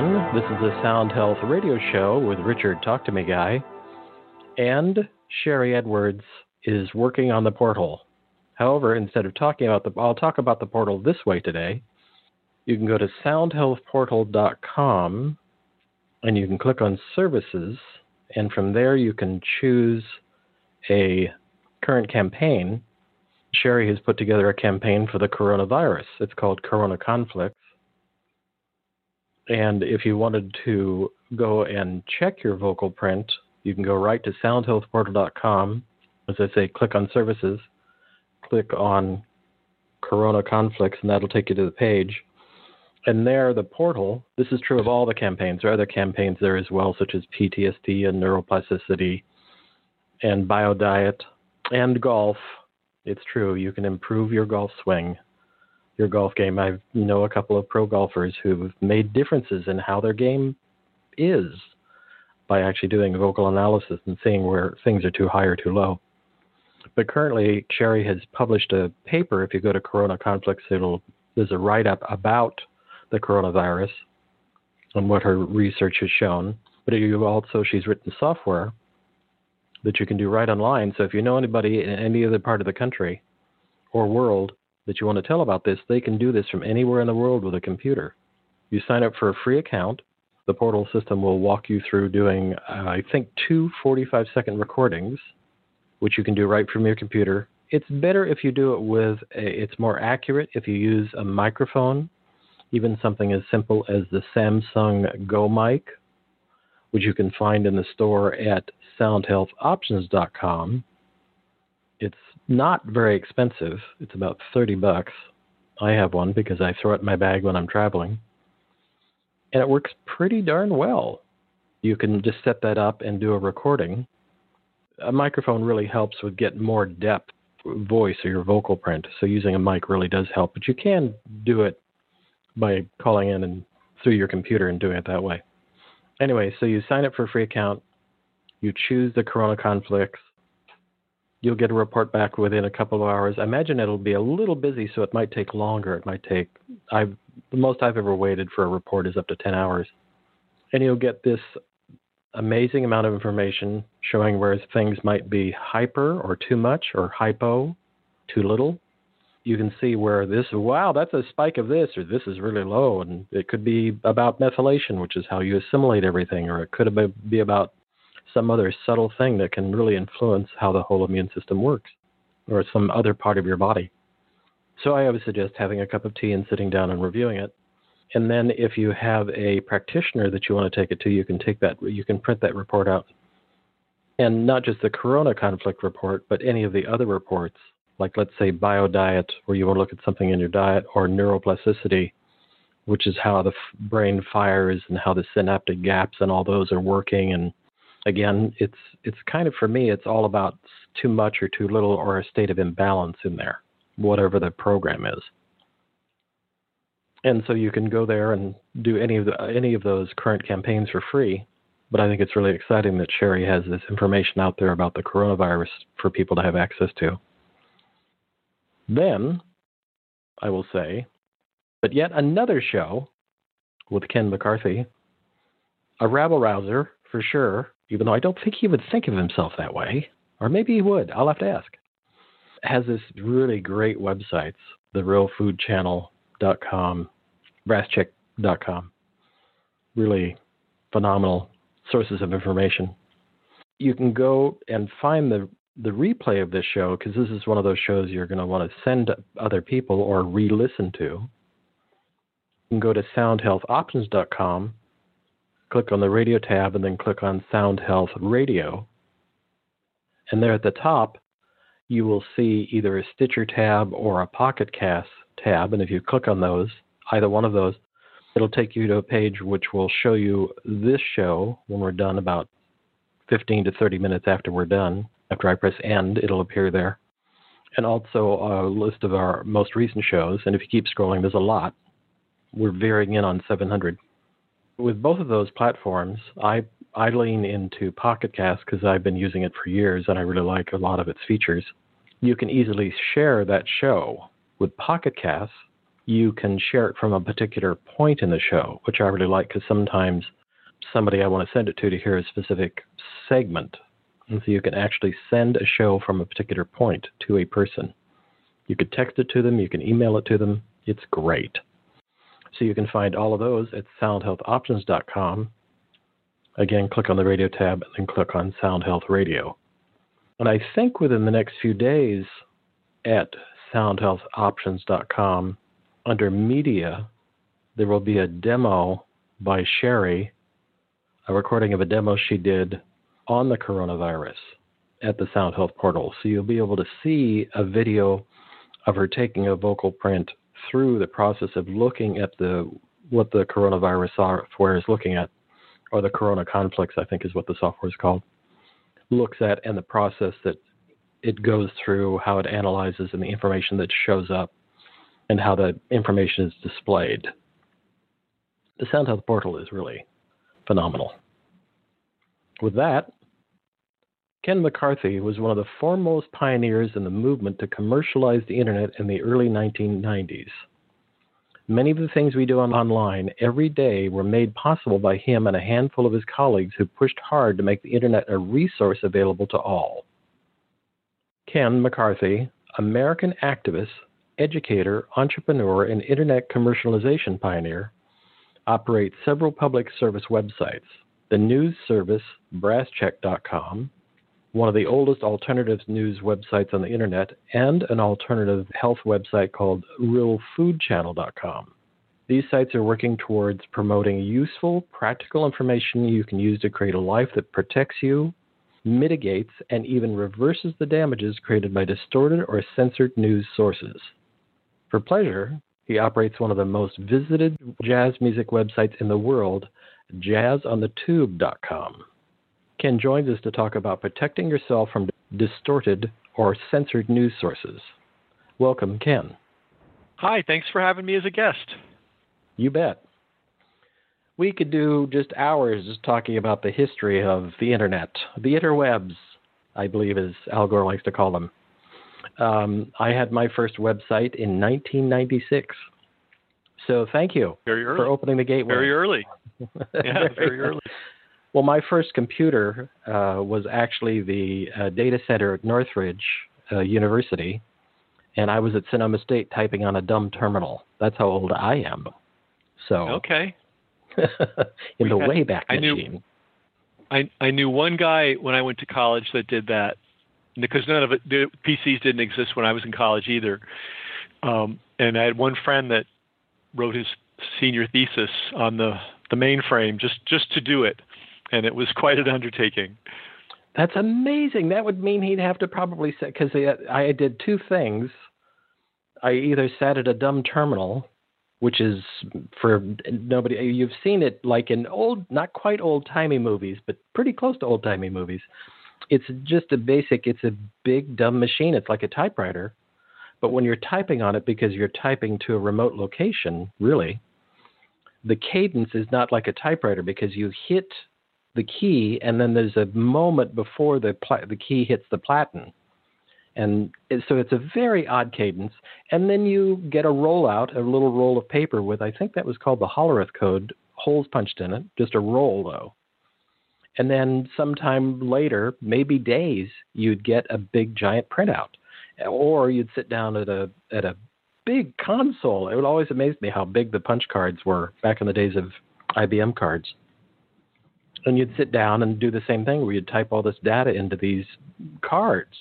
everyone. This is the Sound Health Radio Show with Richard Talk to Me Guy. And Sharry Edwards is working on the portal. However, instead of talking about the, I'll talk about the portal this way today. You can go to soundhealthportal.com and you can click on services, and from there you can choose a current campaign. Sharry has put together a campaign for the coronavirus. It's called Corona Conflicts. And if you wanted to go and check your vocal print, you can go right to soundhealthportal.com. As I say, click on services, click on Corona Conflicts, and that'll take you to the page. And there, the portal, this is true of all the campaigns. There are other campaigns there as well, such as PTSD and neuroplasticity and biodiet and golf. It's true, you can improve your golf swing your golf game. I know a couple of pro golfers who've made differences in how their game is by actually doing vocal analysis and seeing where things are too high or too low. But currently, Sharry has published a paper. If you go to Corona Conflicts, it'll there's a write up about the coronavirus and what her research has shown. But you also she's written software that you can do right online. So if you know anybody in any other part of the country or world that you want to tell about this, they can do this from anywhere in the world with a computer. You sign up for a free account. The portal system will walk you through doing, uh, I think, two 45 second recordings, which you can do right from your computer. It's better if you do it with, a, it's more accurate if you use a microphone, even something as simple as the Samson Go mic, which you can find in the store at soundhealthoptions.com. Not very expensive. It's about 30 bucks. I have one because I throw it in my bag when I'm traveling. And it works pretty darn well. You can just set that up and do a recording. A microphone really helps with get more depth voice or your vocal print. So using a mic really does help, but you can do it by calling in and through your computer and doing it that way. Anyway, so you sign up for a free account, you choose the Corona Conflicts, you'll get a report back within a couple of hours. I imagine it'll be a little busy, so it might take longer. It might take I've the most I've ever waited for a report is up to ten hours, and you'll get this amazing amount of information showing where things might be hyper or too much or hypo, too little. You can see where this wow that's a spike of this or this is really low, and it could be about methylation, which is how you assimilate everything, or it could be about some other subtle thing that can really influence how the whole immune system works or some other part of your body. So I always suggest having a cup of tea and sitting down and reviewing it. And then if you have a practitioner that you want to take it to, you can take that you can print that report out. And not just the corona conflict report, but any of the other reports, like let's say bio diet, where you want to look at something in your diet, or neuroplasticity, which is how the brain fires and how the synaptic gaps and all those are working and again, it's it's kind of for me, it's all about too much or too little or a state of imbalance in there, whatever the program is. And so you can go there and do any of the any of those current campaigns for free. But I think it's really exciting that Sharry has this information out there about the coronavirus for people to have access to. Then, I will say, but yet another show with Ken McCarthy, a rabble rouser for sure, even though I don't think he would think of himself that way. Or maybe he would. I'll have to ask. Has this really great websites, therealfoodchannel.com, brasscheck.com. Really phenomenal sources of information. You can go and find the the replay of this show because this is one of those shows you're going to want to send other people or re-listen to. You can go to soundhealthoptions.com click on the radio tab and then click on Sound Health Radio. And there at the top, you will see either a Stitcher tab or a Pocket Cast tab. And if you click on those, either one of those, it'll take you to a page which will show you this show when we're done, about 15 to 30 minutes after we're done. After I press end, it'll appear there. And also a list of our most recent shows. And if you keep scrolling, there's a lot. We're veering in on 700 with both of those platforms, I I lean into Pocket Cast because I've been using it for years and I really like a lot of its features. You can easily share that show with Pocket Cast. you can share it from a particular point in the show, which I really like because sometimes somebody I want to send it to to hear a specific segment. And so you can actually send a show from a particular point to a person. You could text it to them, you can email it to them. It's great. So you can find all of those at soundhealthoptions.com. Again, click on the radio tab and then click on Sound Health Radio. And I think within the next few days at soundhealthoptions.com, under media, there will be a demo by Sharry, a recording of a demo she did on the coronavirus at the Sound Health portal. So you'll be able to see a video of her taking a vocal print through the process of looking at the what the coronavirus software is looking at, or the Corona complex, I think is what the software is called, looks at, and the process that it goes through, how it analyzes, and the information that shows up, and how the information is displayed. The Sound Health portal is really phenomenal. With that, Ken McCarthy was one of the foremost pioneers in the movement to commercialize the internet in the early 1990s. Many of the things we do online every day were made possible by him and a handful of his colleagues who pushed hard to make the internet a resource available to all. Ken McCarthy, American activist, educator, entrepreneur, and internet commercialization pioneer, operates several public service websites the news service brasscheck.com, one of the oldest alternative news websites on the internet, and an alternative health website called realfoodchannel.com. These sites are working towards promoting useful, practical information you can use to create a life that protects you, mitigates, and even reverses the damages created by distorted or censored news sources. For pleasure, he operates one of the most visited jazz music websites in the world, jazzonthetube.com. Ken joins us to talk about protecting yourself from distorted or censored news sources. Welcome, Ken. Hi, thanks for having me as a guest. You bet. We could do just hours just talking about the history of the internet, the interwebs, I believe, as Al Gore likes to call them. Um, I had my first website in 1996. So thank you for opening the gateway. Very early. Yeah, very early. Well, my first computer uh, was actually the uh, data center at Northridge uh, University, and I was at Sonoma State typing on a dumb terminal. That's how old I am. So okay, in we the had, Wayback I Machine. Knew, I I knew one guy when I went to college that did that because none of it the PCs didn't exist when I was in college either. Um, and I had one friend that wrote his senior thesis on the the mainframe just just to do it and it was quite an undertaking. That's amazing. That would mean he'd have to probably say because uh, I did two things. I either sat at a dumb terminal, which is for nobody. Uh, you've seen it like in old, not quite old timey movies, but pretty close to old timey movies. It's just a basic. It's a big dumb machine. It's like a typewriter, but when you're typing on it because you're typing to a remote location, really, the cadence is not like a typewriter because you hit the key, and then there's a moment before the pla- the key hits the platen, and it, so it's a very odd cadence. And then you get a rollout, a little roll of paper with I think that was called the Hollerith code, holes punched in it, just a roll though. And then sometime later, maybe days, you'd get a big giant printout, or you'd sit down at a at a big console. It would always amaze me how big the punch cards were back in the days of IBM cards and you'd sit down and do the same thing where you'd type all this data into these cards.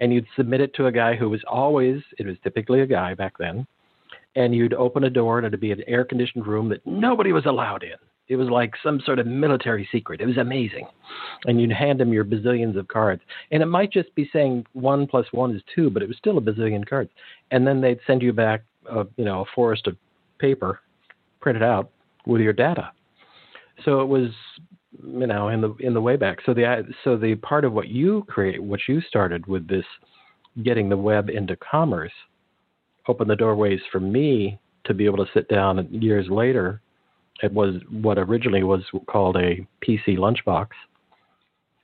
And you'd submit it to a guy who was always it was typically a guy back then and you'd open a door and it'd be an air conditioned room that nobody was allowed in. It was like some sort of military secret. It was amazing. And you'd hand him your bazillions of cards. And it might just be saying one plus one is two but it was still a bazillion cards. And then they'd send you back a, you know a forest of paper printed out with your data. So it was you know in the in the way back so the so the part of what you create what you started with this getting the web into commerce opened the doorways for me to be able to sit down years later it was what originally was called a PC lunchbox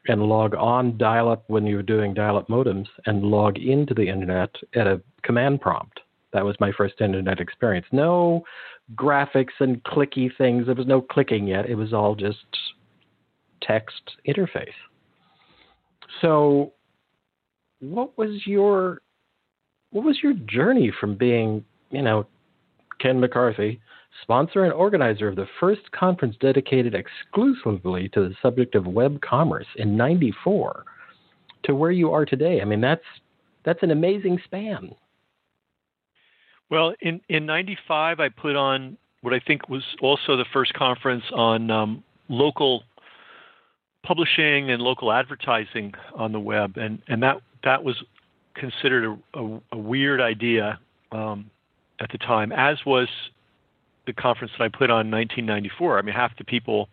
and log on dial up when you were doing dial up modems and log into the internet at a command prompt That was my first internet experience. No graphics and clicky things. There was no clicking yet. It was all just text interface. So, what was your what was your journey from being, you know, Ken McCarthy, sponsor and organizer of the first conference dedicated exclusively to the subject of web commerce in 94 to where you are today? I mean, that's that's an amazing span. Well, in in '95, I put on what I think was also the first conference on um, local publishing and local advertising on the web, and and that that was considered a, a, a weird idea um, at the time, as was the conference that I put on in 1994. I mean, half the people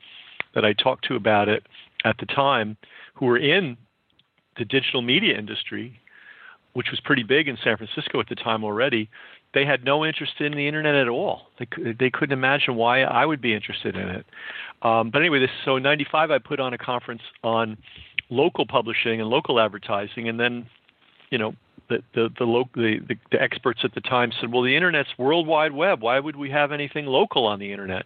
that I talked to about it at the time who were in the digital media industry, which was pretty big in San Francisco at the time already, they had no interest in the internet at all. They they couldn't imagine why I would be interested in it. Um, but anyway, this so in '95 I put on a conference on local publishing and local advertising, and then, you know, the the the, lo- the, the the experts at the time said, well, the internet's world wide web. Why would we have anything local on the internet?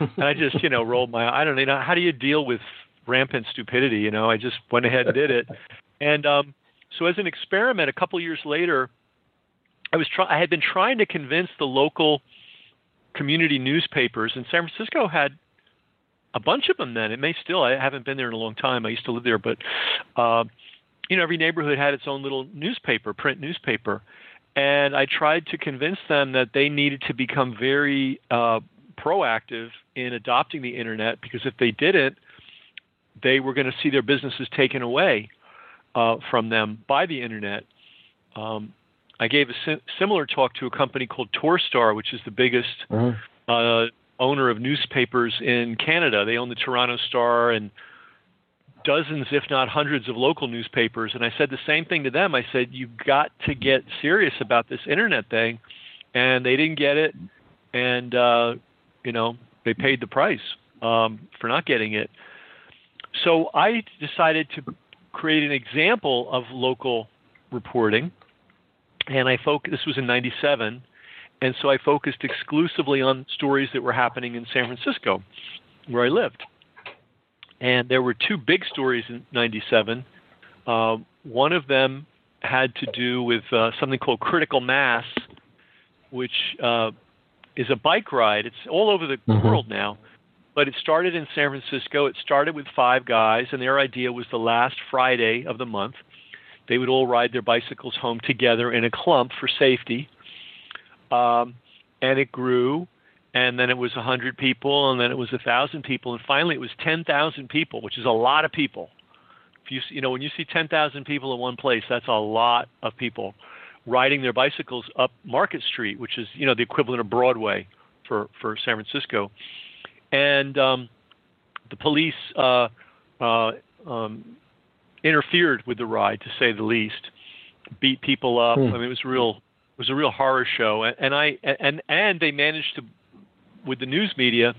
and I just you know rolled my I don't know how do you deal with rampant stupidity. You know, I just went ahead and did it. And um, so, as an experiment, a couple years later, I was try- I had been trying to convince the local community newspapers, and San Francisco had a bunch of them then. It may still. I haven't been there in a long time. I used to live there, but uh, you know, every neighborhood had its own little newspaper, print newspaper, and I tried to convince them that they needed to become very uh, proactive in adopting the internet because if they didn't, they were going to see their businesses taken away uh, from them by the internet. Um, I gave a sim- similar talk to a company called Torstar, which is the biggest mm-hmm. uh, owner of newspapers in Canada. They own the Toronto Star and dozens, if not hundreds, of local newspapers. And I said the same thing to them. I said, You've got to get serious about this internet thing. And they didn't get it. And, uh, you know, they paid the price um, for not getting it. So I decided to create an example of local reporting, and I focused. This was in '97, and so I focused exclusively on stories that were happening in San Francisco, where I lived. And there were two big stories in '97. Uh, one of them had to do with uh, something called critical mass, which uh, is a bike ride. It's all over the mm-hmm. world now but it started in San Francisco. It started with five guys, and their idea was the last Friday of the month, they would all ride their bicycles home together in a clump for safety. Um, and it grew, and then it was 100 people, and then it was 1,000 people, and finally it was 10,000 people, which is a lot of people. If you, you know, when you see 10,000 people in one place, that's a lot of people riding their bicycles up Market Street, which is, you know, the equivalent of Broadway for, for San Francisco and um, the police uh, uh, um, interfered with the ride, to say the least. Beat people up. Hmm. I mean, it was real. It was a real horror show, and, and I and and they managed to, with the news media,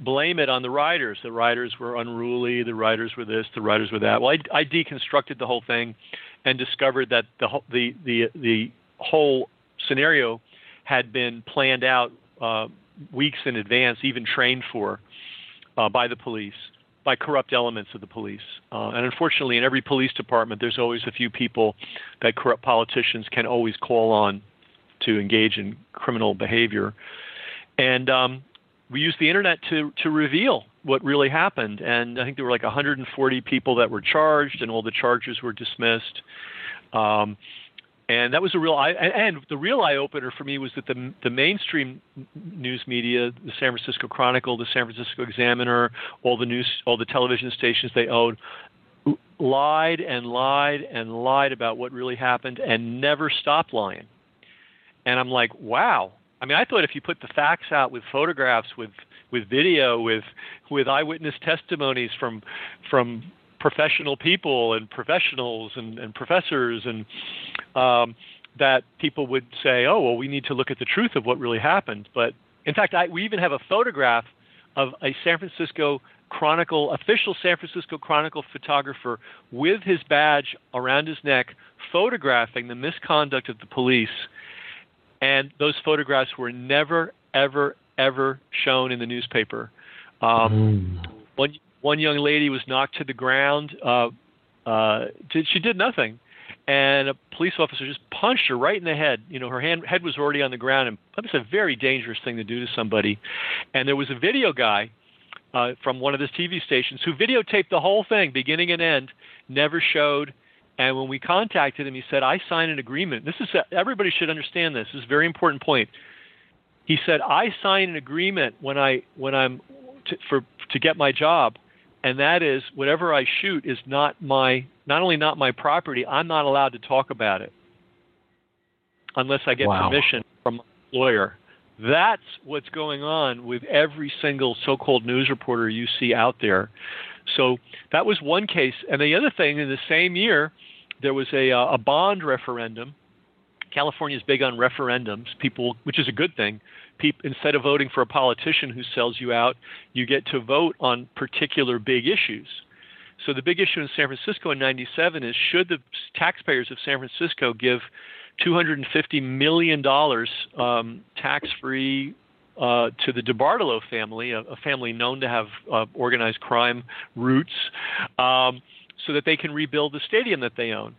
blame it on the riders. The riders were unruly. The riders were this. The riders were that. Well, I, I deconstructed the whole thing, and discovered that the the the the whole scenario had been planned out uh, weeks in advance, even trained for uh, by the police, by corrupt elements of the police. Uh, and unfortunately, in every police department, there's always a few people that corrupt politicians can always call on to engage in criminal behavior. And um, we used the internet to to reveal what really happened. And I think there were like 140 people that were charged, and all the charges were dismissed. Um, and that was a real eye and the real eye opener for me was that the the mainstream news media the San Francisco Chronicle the San Francisco Examiner all the news all the television stations they owned lied and lied and lied about what really happened and never stopped lying. And I'm like wow. I mean I thought if you put the facts out with photographs with with video with with eyewitness testimonies from from professional people and professionals and, and professors and um, that people would say, oh, well, we need to look at the truth of what really happened. But in fact, I, we even have a photograph of a San Francisco Chronicle, official San Francisco Chronicle photographer with his badge around his neck, photographing the misconduct of the police. and those photographs were never, ever, ever shown in the newspaper. Um, mm. One one young lady was knocked to the ground. Uh, uh, she did nothing, and a police officer just punched her right in the head. You know, her hand, head was already on the ground, and that's a very dangerous thing to do to somebody. And there was a video guy uh, from one of the TV stations who videotaped the whole thing, beginning and end, never showed. And when we contacted him, he said, "I signed an agreement. This is everybody should understand this. This is a very important point." He said, "I signed an agreement when I when I'm for to get my job, and that is whatever I shoot is not my not only not my property. I'm not allowed to talk about it unless I get wow. permission from a lawyer." That's what's going on with every single so called news reporter you see out there. So that was one case. And the other thing, in the same year, there was a, uh, a bond referendum. California is big on referendums, people, which is a good thing. People, instead of voting for a politician who sells you out, you get to vote on particular big issues. So the big issue in San Francisco in '97 is should the taxpayers of San Francisco give 250 million dollars um, tax-free uh, to the DeBartolo family, a, a, family known to have uh, organized crime roots, um, so that they can rebuild the stadium that they own.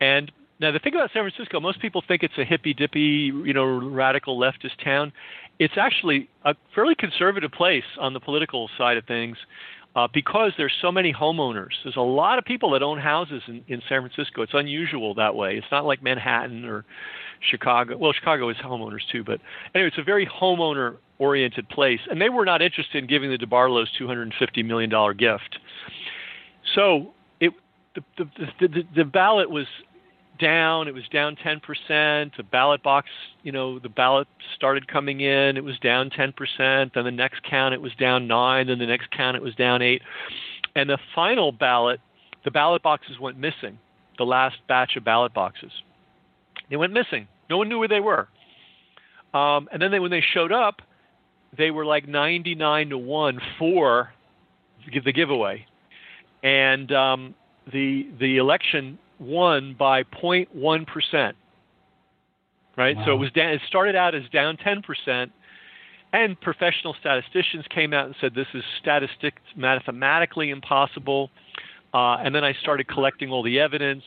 And now the thing about San Francisco, most people think it's a hippy dippy, you know, radical leftist town. It's actually a fairly conservative place on the political side of things uh, because there's so many homeowners. There's a lot of people that own houses in, in San Francisco. It's unusual that way. It's not like Manhattan or Chicago. Well, Chicago is homeowners too, but anyway, it's a very homeowner oriented place. And they were not interested in giving the DeBartolos $250 million gift. So it, the, the, the, the ballot was down. It was down 10%. The ballot box, you know, the ballot started coming in. It was down 10%. Then the next count, it was down 9. Then the next count, it was down 8. And the final ballot, the ballot boxes went missing, the last batch of ballot boxes. They went missing. No one knew where they were. Um, and then they, when they showed up, they were like 99 to 1 for the giveaway. And um, the, the election won by 0.1 percent. Right, wow. so it was down. It started out as down 10 percent, and professional statisticians came out and said this is statistics mathematically impossible. Uh, and then I started collecting all the evidence.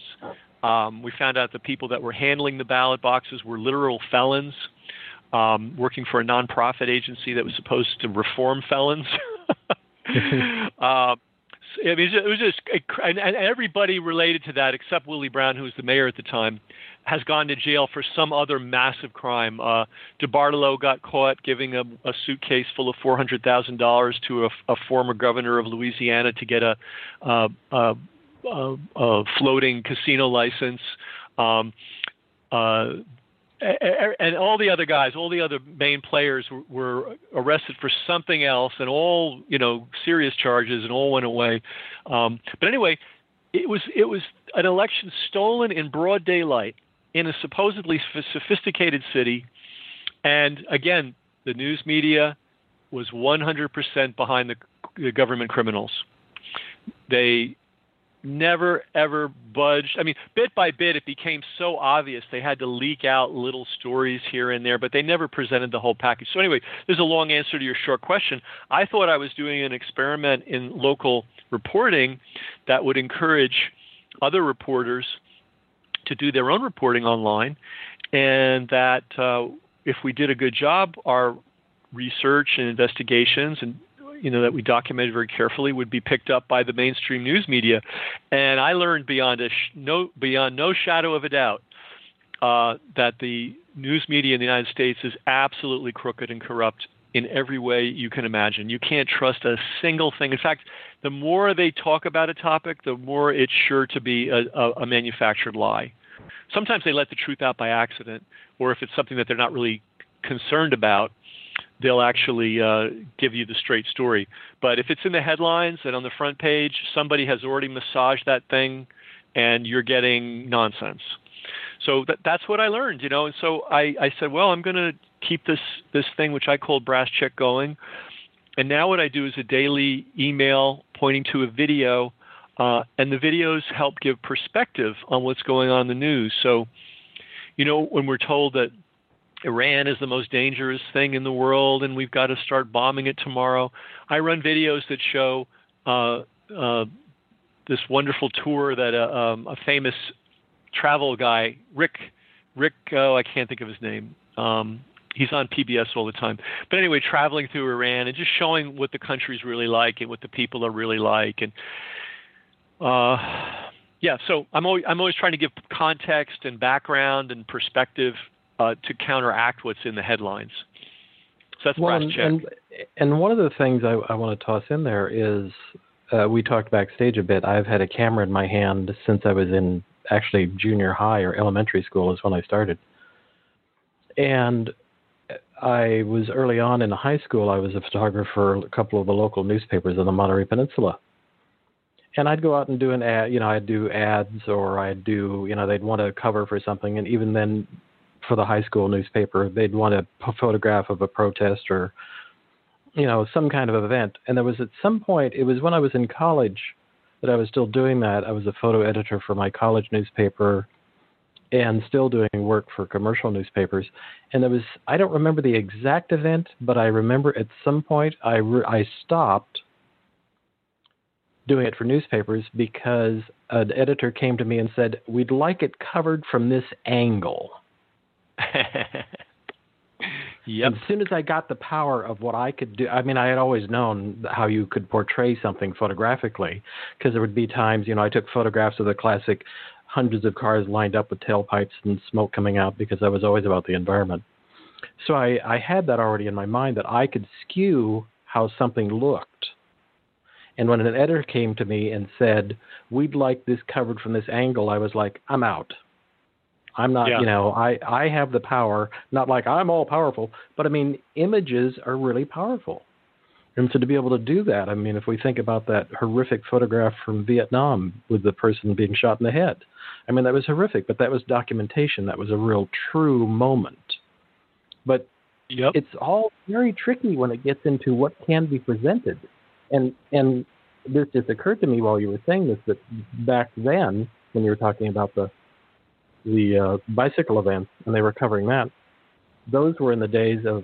Um, we found out the people that were handling the ballot boxes were literal felons, um, working for a nonprofit agency that was supposed to reform felons. uh, I mean, it was just, and everybody related to that except Willie Brown, who was the mayor at the time, has gone to jail for some other massive crime. Uh, DeBartolo got caught giving a, a suitcase full of four hundred thousand dollars to a, a, former governor of Louisiana to get a, a, a floating casino license. Um, uh, and all the other guys, all the other main players were arrested for something else, and all you know serious charges, and all went away. Um, but anyway, it was it was an election stolen in broad daylight in a supposedly sophisticated city, and again, the news media was 100% behind the, the government criminals. They never ever budged. I mean, bit by bit, it became so obvious they had to leak out little stories here and there, but they never presented the whole package. So, anyway, there's a long answer to your short question. I thought I was doing an experiment in local reporting that would encourage other reporters to do their own reporting online, and that uh, if we did a good job, our research and investigations and you know that we documented very carefully would be picked up by the mainstream news media, and I learned beyond a sh- no beyond no shadow of a doubt uh, that the news media in the United States is absolutely crooked and corrupt in every way you can imagine. You can't trust a single thing. In fact, the more they talk about a topic, the more it's sure to be a, a, a manufactured lie. Sometimes they let the truth out by accident, or if it's something that they're not really concerned about, they'll actually uh, give you the straight story. But if it's in the headlines and on the front page, somebody has already massaged that thing, and you're getting nonsense. So that, that's what I learned, you know. And so I, I said, well, I'm going to keep this this thing which I called Brass Check going. And now what I do is a daily email pointing to a video, uh, and the videos help give perspective on what's going on in the news. So, you know, when we're told that Iran is the most dangerous thing in the world, and we've got to start bombing it tomorrow. I run videos that show uh, uh, this wonderful tour that a, uh, um, a famous travel guy, Rick, Rick, oh, I can't think of his name. Um, he's on PBS all the time. But anyway, traveling through Iran and just showing what the country's really like and what the people are really like, and uh, yeah. So I'm always I'm always trying to give context and background and perspective uh, to counteract what's in the headlines. So that's well, check. And, and one of the things I, I want to toss in there is uh, we talked backstage a bit. I've had a camera in my hand since I was in actually junior high or elementary school is when I started. And I was early on in high school. I was a photographer for a couple of the local newspapers in the Monterey Peninsula, and I'd go out and do an ad. You know, I'd do ads, or I'd do. You know, they'd want a cover for something, and even then, for the high school newspaper, they'd want a photograph of a protest or, you know, some kind of event. And there was at some point, it was when I was in college that I was still doing that. I was a photo editor for my college newspaper and still doing work for commercial newspapers. And there was, I don't remember the exact event, but I remember at some point I, re- I stopped doing it for newspapers because an editor came to me and said, We'd like it covered from this angle. Yep. As soon as I got the power of what I could do, I mean, I had always known how you could portray something photographically because there would be times, you know, I took photographs of the classic hundreds of cars lined up with tailpipes and smoke coming out because I was always about the environment. So I, I had that already in my mind that I could skew how something looked. And when an editor came to me and said, We'd like this covered from this angle, I was like, I'm out. I'm not, yeah. you know, I, I have the power, not like I'm all powerful, but I mean, images are really powerful. And so to be able to do that, I mean, if we think about that horrific photograph from Vietnam with the person being shot in the head, I mean, that was horrific, but that was documentation. That was a real true moment. But yep. it's all very tricky when it gets into what can be presented. And and this just occurred to me while you were saying this that back then, when you were talking about the the uh, bicycle events and they were covering that, those were in the days of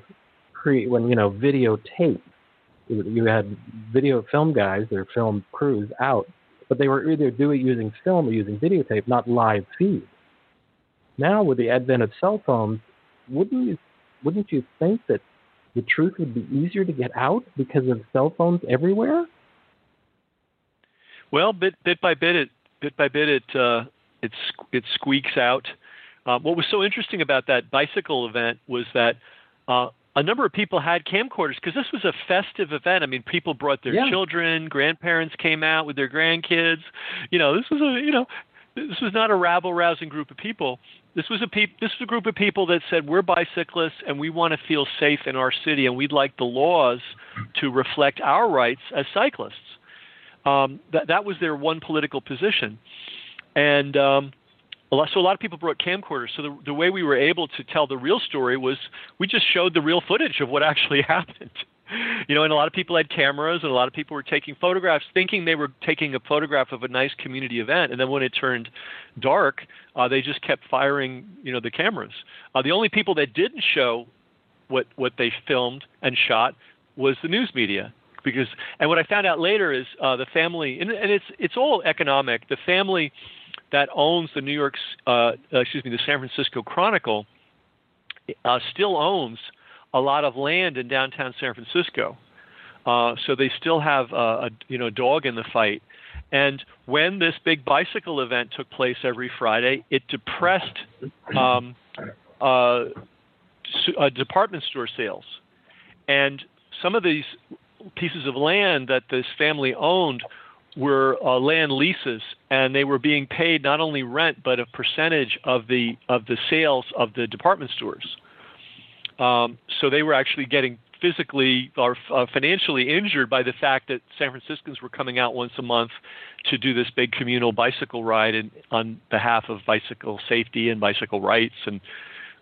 pre when you know videotape. You had video film guys, their film crews out but they were either doing it using film or using videotape, not live feed. Now, with the advent of cell phones, wouldn't you wouldn't you think that the truth would be easier to get out because of cell phones everywhere? Well, bit bit by bit, it bit by bit it uh, it it squeaks out. Uh, what was so interesting about that bicycle event was that uh, a number of people had camcorders because this was a festive event. I mean, people brought their yeah. children, grandparents came out with their grandkids. You know, this was a you know, this was not a rabble rousing group of people. This was a peop- this was a group of people that said we're bicyclists and we want to feel safe in our city and we'd like the laws to reflect our rights as cyclists. Um, that that was their one political position, and um, so a lot of people brought camcorders. So the, the way we were able to tell the real story was we just showed the real footage of what actually happened. You know, and a lot of people had cameras, and a lot of people were taking photographs, thinking they were taking a photograph of a nice community event. And then when it turned dark, uh, they just kept firing, you know, the cameras. Uh, the only people that didn't show what what they filmed and shot was the news media because and what I found out later is uh, the family and, and it's it's all economic. The family that owns the New York's, uh, excuse me, the San Francisco Chronicle, uh, still owns a lot of land in downtown San Francisco. Uh, so they still have a you know dog in the fight. And when this big bicycle event took place every Friday, it depressed um, uh, uh, department store sales. And some of these pieces of land that this family owned were uh, land leases, and they were being paid not only rent but a percentage of the of the sales of the department stores. Um, so they were actually getting physically or uh, financially injured by the fact that San Franciscans were coming out once a month to do this big communal bicycle ride in, on behalf of bicycle safety and bicycle rights. And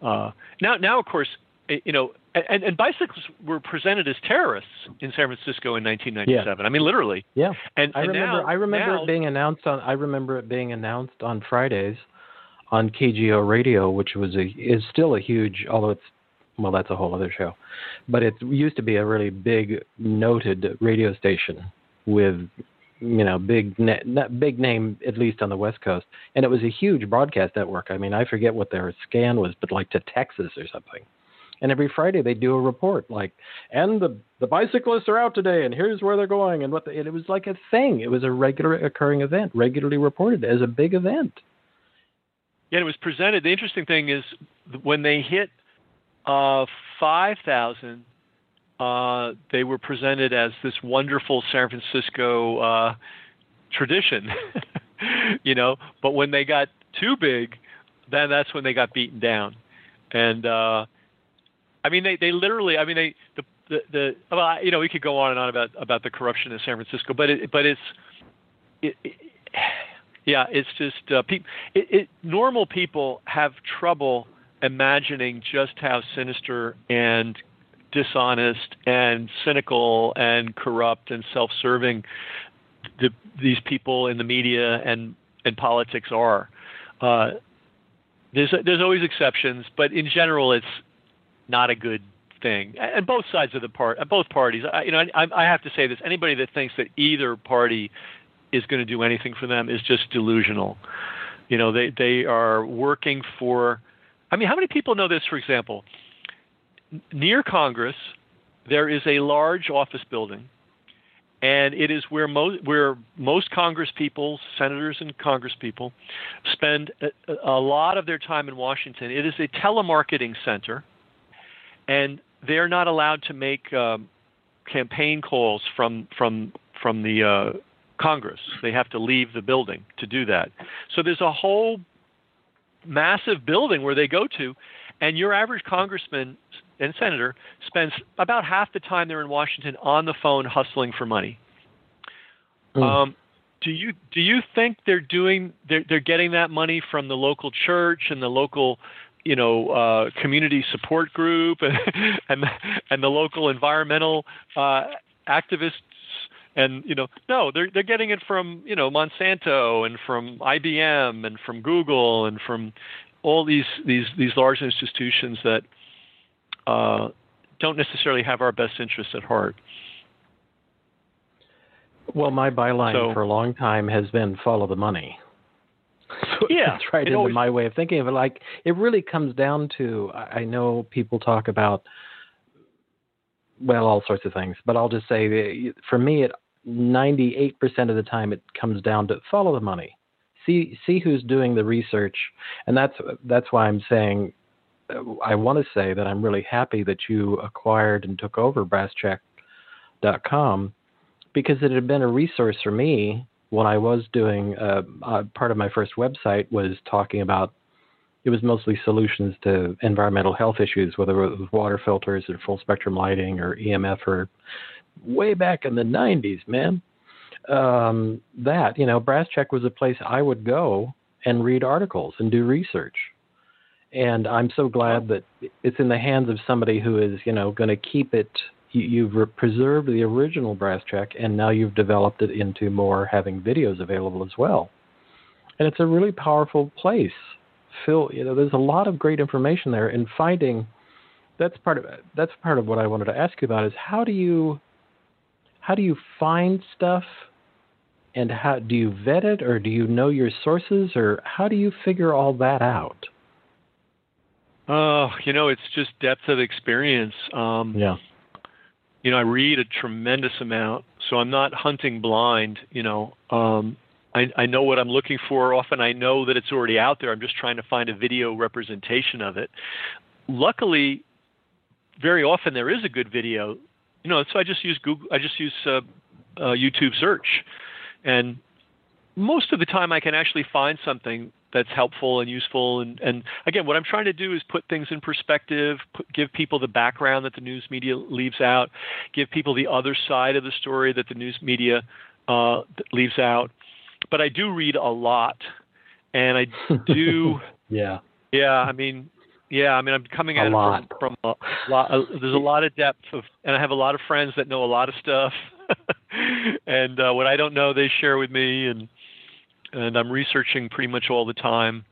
uh, now, now of course, you know, and, and bicycles were presented as terrorists in San Francisco in 1997. Yeah. I mean, literally. Yeah. And, I and remember. Now, I remember now, it being announced on. I remember it being announced on Fridays on KGO radio, which was a is still a huge, although it's well, that's a whole other show. But it used to be a really big, noted radio station with, you know, big, na- big name at least on the West Coast, and it was a huge broadcast network. I mean, I forget what their scan was, but like to Texas or something. And every Friday they do a report like, and the the bicyclists are out today, and here's where they're going, and what the, and it was like a thing. It was a regular occurring event, regularly reported as a big event. Yeah, it was presented. The interesting thing is when they hit uh, 5,000, uh, they were presented as this wonderful San Francisco uh, tradition, you know. But when they got too big, then that's when they got beaten down. And uh, I mean, they, they literally, I mean, they the the, the well, you know, we could go on and on about about the corruption in San Francisco, but it, but it's it, it yeah, it's just uh, people. It, it, normal people have trouble imagining just how sinister and dishonest and cynical and corrupt and self-serving the, these people in the media and and politics are. Uh, there's there's always exceptions, but in general, it's not a good thing. And both sides of the part, uh, both parties. I, you know, I, I have to say this: anybody that thinks that either party is going to do anything for them is just delusional. You know, they they are working for. I mean, how many people know this? For example, near Congress, there is a large office building, and it is where most where most Congress people, senators and Congress people, spend a, a lot of their time in Washington. It is a telemarketing center, and they're not allowed to make um, campaign calls from from from the uh, Congress. They have to leave the building to do that. So there's a whole massive building where they go to, and your average congressman and senator spends about half the time they're in Washington on the phone hustling for money. Mm. Um, do you do you think they're doing they're, they're getting that money from the local church and the local you know uh, community support group and and and the local environmental uh, activists and you know no they're they're getting it from you know Monsanto and from IBM and from Google and from all these these these large institutions that uh, don't necessarily have our best interests at heart. Well, my byline so, for a long time has been follow the money. So yeah, it's right into always, my way of thinking of it. Like it really comes down to I know people talk about well all sorts of things, but I'll just say for me it 98% of the time it comes down to follow the money. See see who's doing the research, and that's that's why I'm saying uh, I want to say that I'm really happy that you acquired and took over BrassCheck.com because it had been a resource for me when I was doing uh, uh, part of my first website was talking about it was mostly solutions to environmental health issues, whether it was water filters or full spectrum lighting or EMF or way back in the 90s, man. Um, that, you know, Brass Check was a place I would go and read articles and do research. And I'm so glad that it's in the hands of somebody who is, you know, going to keep it. You, have preserved the original Brass Check, and now you've developed it into more having videos available as well. And it's a really powerful place. Phil, you know, there's a lot of great information there, and finding that's part of that's part of what I wanted to ask you about is how do you how do you find stuff and how do you vet it or do you know your sources or how do you figure all that out uh you know it's just depth of experience um yeah you know i read a tremendous amount so i'm not hunting blind you know um I, I know what I'm looking for. Often I know that it's already out there. I'm just trying to find a video representation of it. Luckily, very often there is a good video you know, so I just use Google. I just use uh, uh, YouTube search, and most of the time I can actually find something that's helpful and useful. And, and again, what I'm trying to do is put things in perspective, put, give people the background that the news media leaves out, give people the other side of the story that the news media uh, leaves out. But I do read a lot, and I do. yeah. Yeah, I mean, yeah, I mean, I'm coming at a it lot. from, from a lot. Uh, there's a lot of depth of, and I have a lot of friends that know a lot of stuff, and uh, what I don't know, they share with me, and and I'm researching pretty much all the time.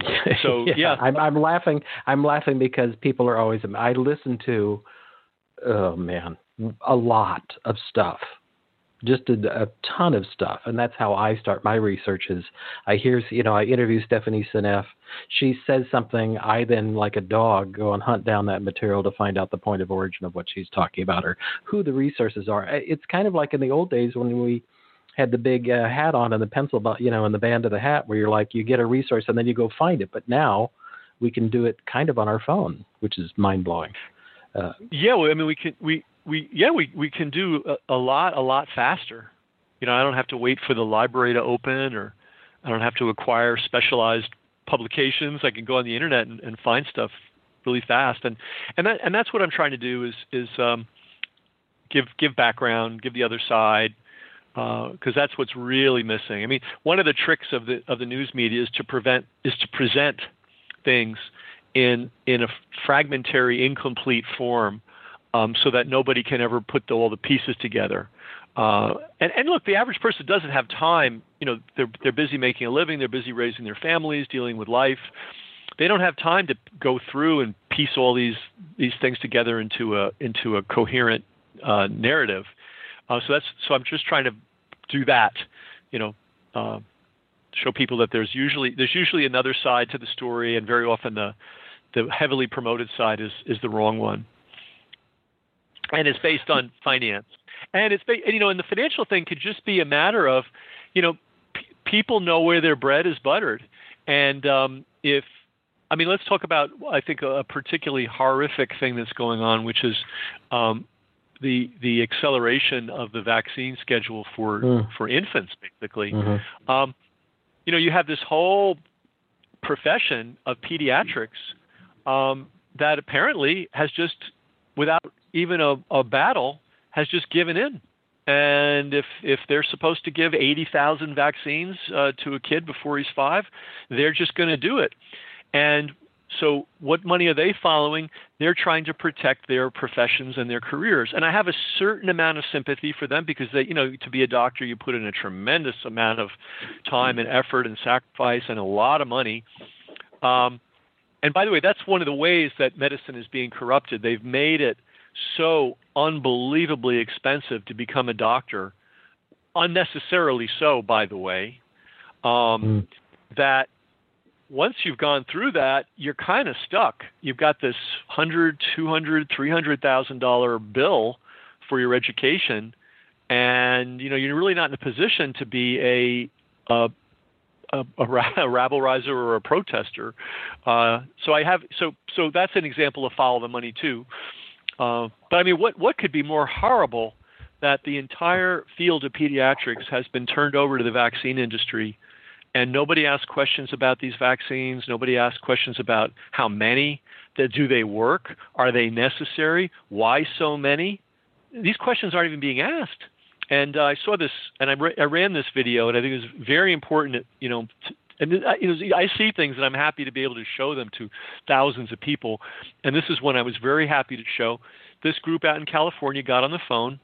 So yeah, yeah, I'm I'm laughing. I'm laughing because people are always. I listen to, oh man, a lot of stuff, just a, a ton of stuff, and that's how I start my research. Is I hear you know I interview Stephanie Seneff. She says something. I then, like a dog, go and hunt down that material to find out the point of origin of what she's talking about or who the resources are. It's kind of like in the old days when we had the big uh, hat on and the pencil, you know, and the band of the hat, where you're like, you get a resource and then you go find it. But now we can do it kind of on our phone, which is mind blowing. Uh, yeah, well, I mean, we can we we yeah we we can do a, a lot a lot faster. You know, I don't have to wait for the library to open, or I don't have to acquire specialized publications. I can go on the internet and, and find stuff really fast, and and that and that's what I'm trying to do is is um, give give background, give the other side, because uh, that's what's really missing. I mean, one of the tricks of the of the news media is to prevent is to present things in in a fragmentary, incomplete form, um, so that nobody can ever put the, all the pieces together. Uh, and, and look, the average person doesn't have time. You know, they're they're busy making a living, they're busy raising their families, dealing with life. They don't have time to go through and piece all these these things together into a into a coherent uh, narrative. Uh, so that's so I'm just trying to do that, you know, uh, show people that there's usually there's usually another side to the story, and very often the the heavily promoted side is is the wrong one, and it's based on finance, and it's ba- and, you know, and the financial thing could just be a matter of, you know, p- people know where their bread is buttered, and um, if I mean, let's talk about I think a particularly horrific thing that's going on, which is um, the the acceleration of the vaccine schedule for mm. for infants, basically. Mm-hmm. Um, you know, you have this whole profession of pediatrics um, that apparently has just, without even a, a battle, has just given in. And if if they're supposed to give 80,000 vaccines uh, to a kid before he's five, they're just going to do it. And so, what money are they following? They're trying to protect their professions and their careers. And I have a certain amount of sympathy for them because they, you know, to be a doctor, you put in a tremendous amount of time and effort and sacrifice and a lot of money. Um, and by the way, that's one of the ways that medicine is being corrupted. They've made it so unbelievably expensive to become a doctor, unnecessarily so, by the way, um, mm. that once you've gone through that, you're kind of stuck. You've got this hundred, two hundred, three hundred thousand dollar bill for your education, and you know you're really not in a position to be a a, a, a rabble riser or a protester. Uh, so I have so so that's an example of follow the money too. Uh, but I mean, what what could be more horrible that the entire field of pediatrics has been turned over to the vaccine industry and nobody asks questions about these vaccines. Nobody asks questions about how many. That do they work? Are they necessary? Why so many? These questions aren't even being asked. And uh, I saw this, and I, I, ran this video, and I think it was very important. You know, to, and uh, you know, I see things, and I'm happy to be able to show them to thousands of people. And this is one I was very happy to show. This group out in California got on the phone,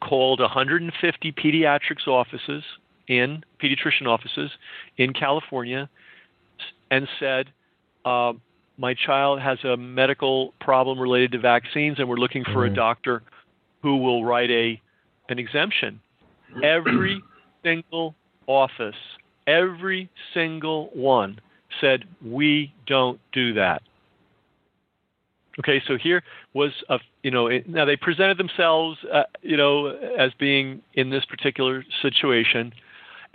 called 150 pediatrics offices in pediatrician offices in California and said, uh, My child has a medical problem related to vaccines, and we're looking for mm-hmm. a doctor who will write a an exemption. Every single office, every single one said, We don't do that. Okay, so here was a you know it, now they presented themselves uh, you know as being in this particular situation,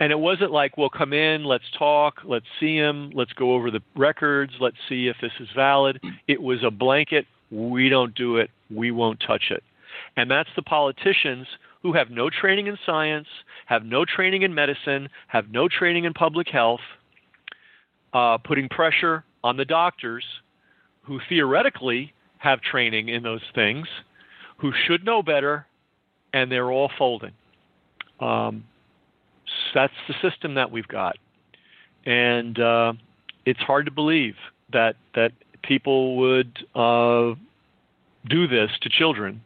and it wasn't like, well, come in, let's talk, let's see him, let's go over the records, let's see if this is valid. It was a blanket, we don't do it, we won't touch it. And that's the politicians who have no training in science, have no training in medicine, have no training in public health, uh, putting pressure on the doctors who theoretically have training in those things, who should know better, and they're all folding. Um, that's the system that we've got, and uh, it's hard to believe that that people would uh, do this to children,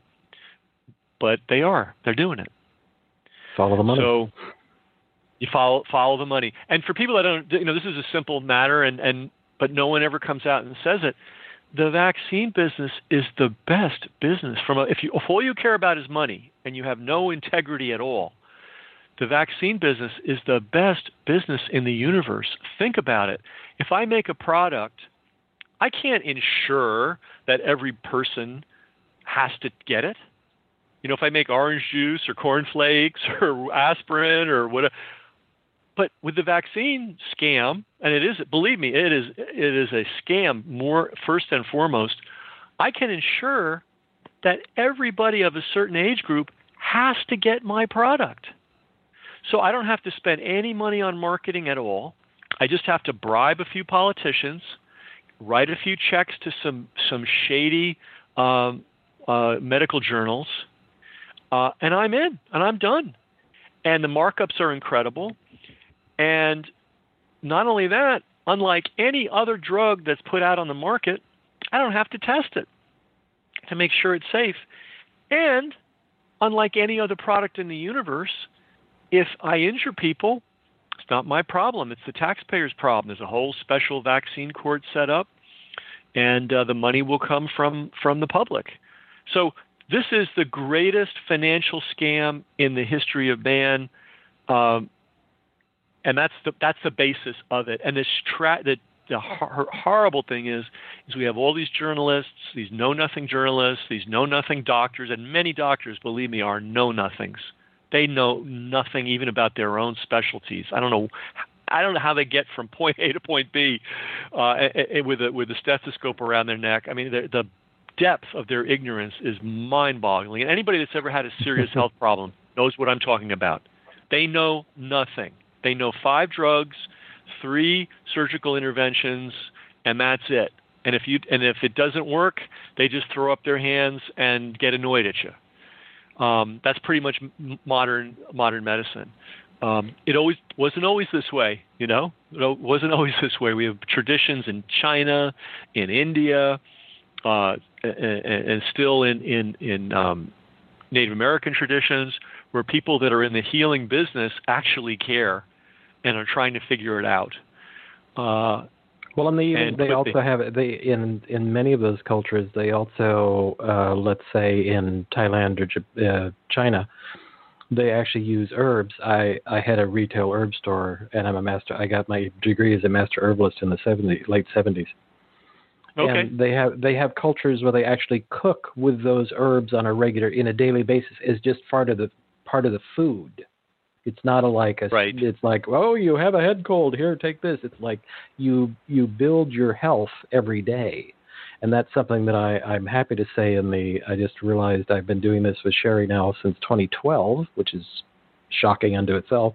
but they are. They're doing it. Follow the money. So, You follow follow the money. And for people that don't, you know, this is a simple matter, and and but no one ever comes out and says it. The vaccine business is the best business. From a, if you if all you care about is money and you have no integrity at all, the vaccine business is the best business in the universe. Think about it. If I make a product, I can't ensure that every person has to get it. You know, if I make orange juice or cornflakes or aspirin or whatever. But with the vaccine scam, and it is, believe me, it is it is a scam. More first and foremost, I can ensure that everybody of a certain age group has to get my product. So I don't have to spend any money on marketing at all. I just have to bribe a few politicians, write a few checks to some some shady um, uh, medical journals, uh, and I'm in, and I'm done. And the markups are incredible. And not only that, unlike any other drug that's put out on the market, I don't have to test it to make sure it's safe. And unlike any other product in the universe, if I injure people, it's not my problem. It's the taxpayer's problem. There's a whole special vaccine court set up, and uh, the money will come from from the public. So this is the greatest financial scam in the history of man, um, and that's the that's the basis of it. And this tra- the the hor- horrible thing is is we have all these journalists, these know nothing journalists, these know nothing doctors, and many doctors, believe me, are know nothings they know nothing even about their own specialties. I don't know. I don't know how they get from point A to point B uh, with a with a stethoscope around their neck. I mean, the, the depth of their ignorance is mind-boggling. And anybody that's ever had a serious health problem knows what I'm talking about. They know nothing. They know five drugs, three surgical interventions, and that's it. And if you and if it doesn't work, they just throw up their hands and get annoyed at you. Um, that's pretty much modern modern medicine. Um, it always wasn't always this way, you know. It wasn't always this way. We have traditions in China, in India, uh, and, and, still in in in um, Native American traditions, where people that are in the healing business actually care and are trying to figure it out. Uh, well, and they and they also have they in in many of those cultures they also uh, let's say in Thailand or uh, China they actually use herbs. I I had a retail herb store and I'm a master. I got my degree as a master herbalist in the 70 late 70s. Okay. And they have they have cultures where they actually cook with those herbs on a regular in a daily basis as just part of the part of the food. It's not a like a. Right. It's like oh you have a head cold here take this. It's like you you build your health every day, and that's something that I I'm happy to say in the I just realized I've been doing this with Sharry now since 2012, which is shocking unto itself.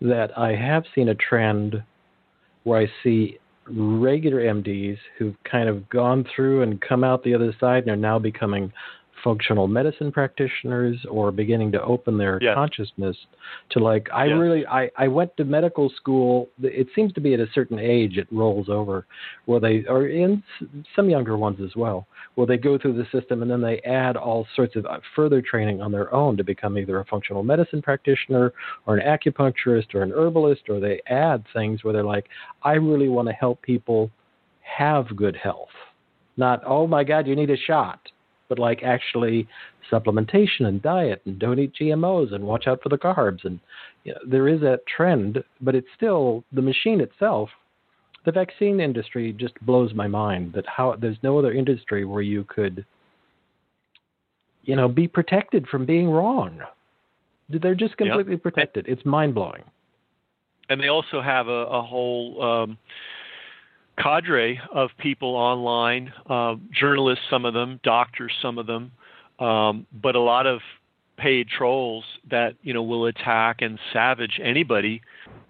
That I have seen a trend where I see regular MDs who've kind of gone through and come out the other side and are now becoming functional medicine practitioners or beginning to open their yes. consciousness to like I yes. really I I went to medical school it seems to be at a certain age it rolls over where they or in some younger ones as well where they go through the system and then they add all sorts of uh, further training on their own to become either a functional medicine practitioner or an acupuncturist or an herbalist or they add things where they're like I really want to help people have good health not oh my god you need a shot but like actually supplementation and diet and don't eat GMOs and watch out for the carbs and you know, there is that trend, but it's still the machine itself. The vaccine industry just blows my mind that how there's no other industry where you could you know be protected from being wrong. They're just completely yep. protected. It's mind blowing. And they also have a, a whole um, cadre of people online, uh, journalists, some of them, doctors, some of them, um, but a lot of paid trolls that you know will attack and savage anybody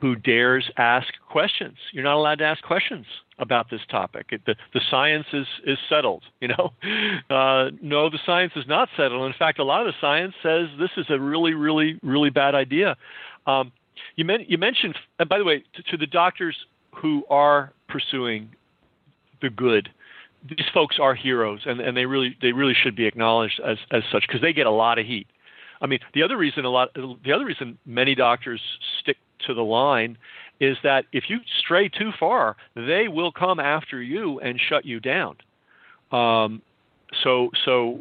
who dares ask questions. You're not allowed to ask questions about this topic. It, the the science is is settled. You know, uh, no, the science is not settled. In fact, a lot of the science says this is a really, really, really bad idea. Um, you, men- you mentioned, and by the way, to, to the doctors who are pursuing the good. These folks are heroes, and, and they really they really should be acknowledged as as such because they get a lot of heat. I mean, the other reason a lot the other reason many doctors stick to the line is that if you stray too far, they will come after you and shut you down. Um, so, so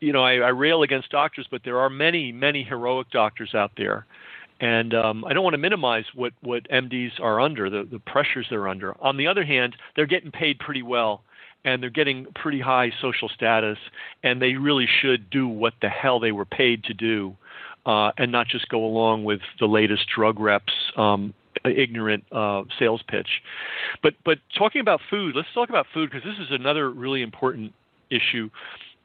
you know, I, I rail against doctors, but there are many, many heroic doctors out there. And um, I don't want to minimize what, what MDs are under, the, the pressures they're under. On the other hand, they're getting paid pretty well and they're getting pretty high social status, and they really should do what the hell they were paid to do, uh, and not just go along with the latest drug reps um, ignorant uh, sales pitch. But but talking about food, let's talk about food because this is another really important issue.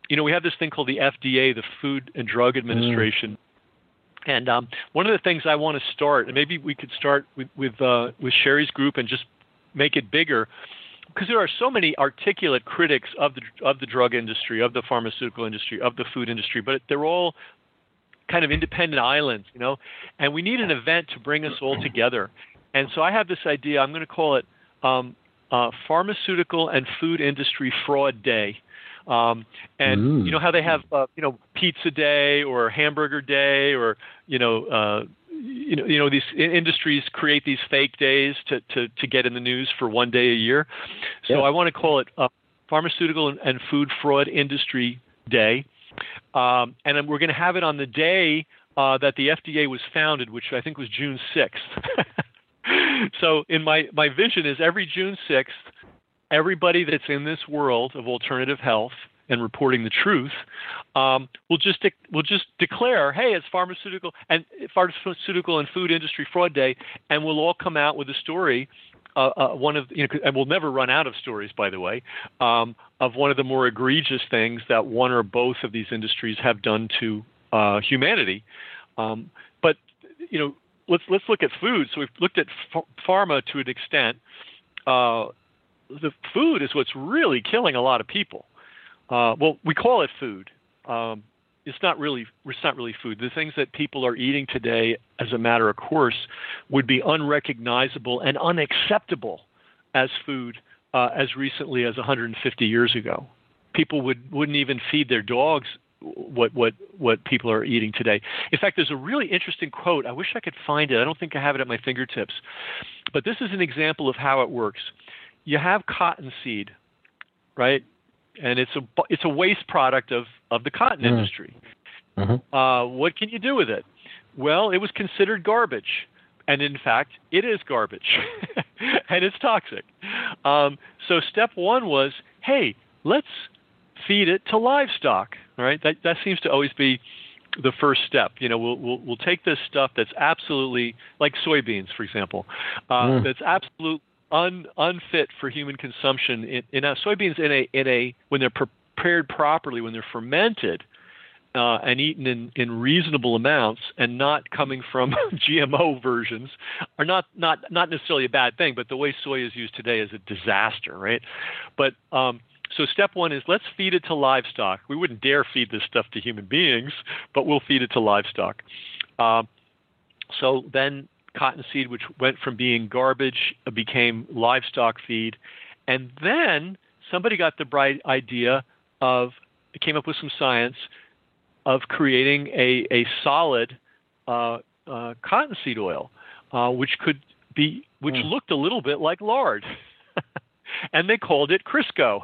You know, we have this thing called the FDA, the Food and Drug Administration. Mm. And um, one of the things I want to start, and maybe we could start with with, uh, with Sharry's group and just make it bigger, because there are so many articulate critics of the of the drug industry, of the pharmaceutical industry, of the food industry, but they're all kind of independent islands, you know. And we need an event to bring us all together. And so I have this idea. I'm going to call it um, uh, Pharmaceutical and Food Industry Fraud Day. Um, and mm. you know how they have uh, you know pizza day or hamburger day or you know uh, you know, you know, these industries create these fake days to, to, to get in the news for one day a year. So yeah. I want to call it a Pharmaceutical and Food Fraud Industry Day. Um, and we're going to have it on the day uh, that the FDA was founded, which I think was June 6th. so in my, my vision is every June 6th, everybody that's in this world of alternative health – and reporting the truth, um, will just de- will just declare, hey, it's pharmaceutical and pharmaceutical and food industry fraud day, and we'll all come out with a story. Uh, uh, one of you know, and we'll never run out of stories, by the way, um, of one of the more egregious things that one or both of these industries have done to uh, humanity. Um, but you know, let's let's look at food. So we've looked at pharma to an extent. The food is what's really killing a lot of people. Uh, well, we call it food. Um, it's not really it's not really food. The things that people are eating today, as a matter of course, would be unrecognizable and unacceptable as food uh, as recently as 150 years ago. People would wouldn't even feed their dogs what what what people are eating today. In fact, there's a really interesting quote. I wish I could find it. I don't think I have it at my fingertips, but this is an example of how it works. You have cottonseed, right? and it's a it's a waste product of of the cotton mm. industry. Mm-hmm. Uh, what can you do with it? Well, it was considered garbage, and in fact, it is garbage, and it's toxic. Um, so step one was, hey, let's feed it to livestock. All right, that that seems to always be the first step. You know, we'll we'll, we'll take this stuff that's absolutely like soybeans, for example, uh, mm. that's absolute un, unfit for human consumption. In, in uh, soybeans, in a in a when they're prepared properly, when they're fermented. Uh, and eaten in, in reasonable amounts and not coming from GMO versions are not, not not necessarily a bad thing, but the way soy is used today is a disaster, right? But um, so step one is let's feed it to livestock. We wouldn't dare feed this stuff to human beings, but we'll feed it to livestock. Uh, so then cottonseed, which went from being garbage, uh, became livestock feed. And then somebody got the bright idea of, came up with some science of creating a, a solid uh, uh, cottonseed oil, uh, which could be, which mm. looked a little bit like lard. and they called it Crisco.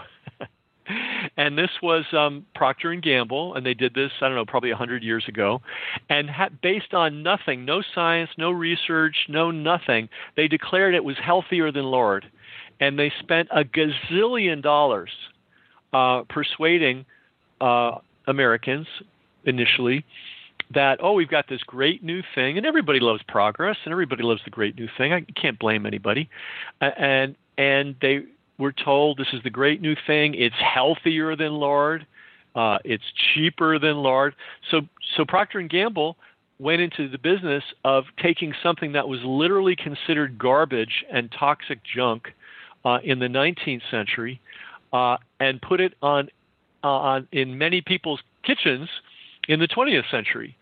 And this was um, Procter and Gamble, and they did this I don't know probably hundred years ago, and ha- based on nothing, no science, no research, no nothing, they declared it was healthier than lard, and they spent a gazillion dollars uh, persuading uh, Americans initially that oh we've got this great new thing and everybody loves progress and everybody loves the great new thing. I can't blame anybody. And and they we're told this is the great new thing. It's healthier than lard. Uh, it's cheaper than lard. So, so Procter and Gamble went into the business of taking something that was literally considered garbage and toxic junk uh, in the 19th century uh, and put it on, uh, on in many people's kitchens in the 20th century.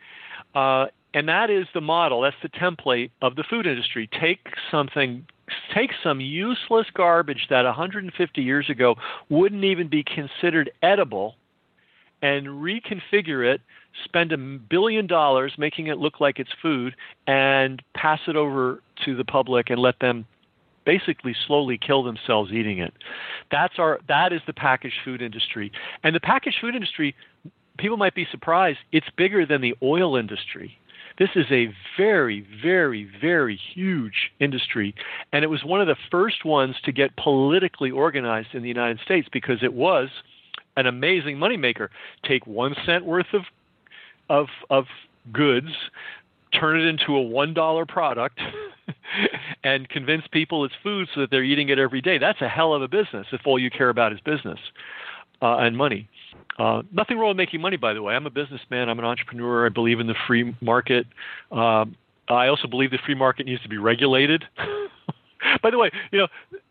Uh, and that is the model, that's the template of the food industry. Take something take some useless garbage that 150 years ago wouldn't even be considered edible and reconfigure it, spend a billion dollars making it look like it's food, and pass it over to the public and let them basically slowly kill themselves eating it. That's our that is the packaged food industry. And the packaged food industry, people might be surprised, it's bigger than the oil industry. This is a very, very, very huge industry. And it was one of the first ones to get politically organized in the United States because it was an amazing moneymaker. Take one cent worth of of of goods, turn it into a one dollar product, and convince people it's food so that they're eating it every day. That's a hell of a business if all you care about is business uh, and money. Uh, nothing wrong with making money, by the way. I'm a businessman. I'm an entrepreneur. I believe in the free market. Um, I also believe the free market needs to be regulated. by the way, you know,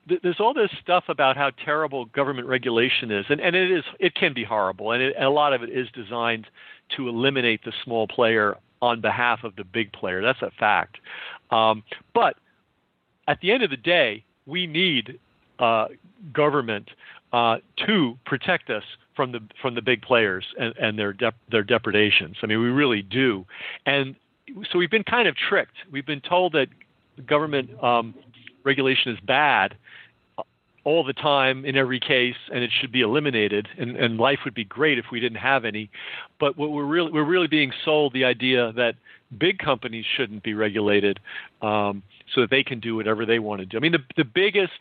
th- there's all this stuff about how terrible government regulation is, and, and it is it can be horrible, and, it, and a lot of it is designed to eliminate the small player on behalf of the big player. That's a fact. Um, but at the end of the day, we need uh, government uh, to protect us from the from the big players and, and their dep- their depredations. I mean, we really do, and so we've been kind of tricked. We've been told that government um, regulation is bad uh, all the time in every case, and it should be eliminated. And, and life would be great if we didn't have any. But what we're really we're really being sold the idea that big companies shouldn't be regulated, um, so that they can do whatever they want to do. I mean, the the biggest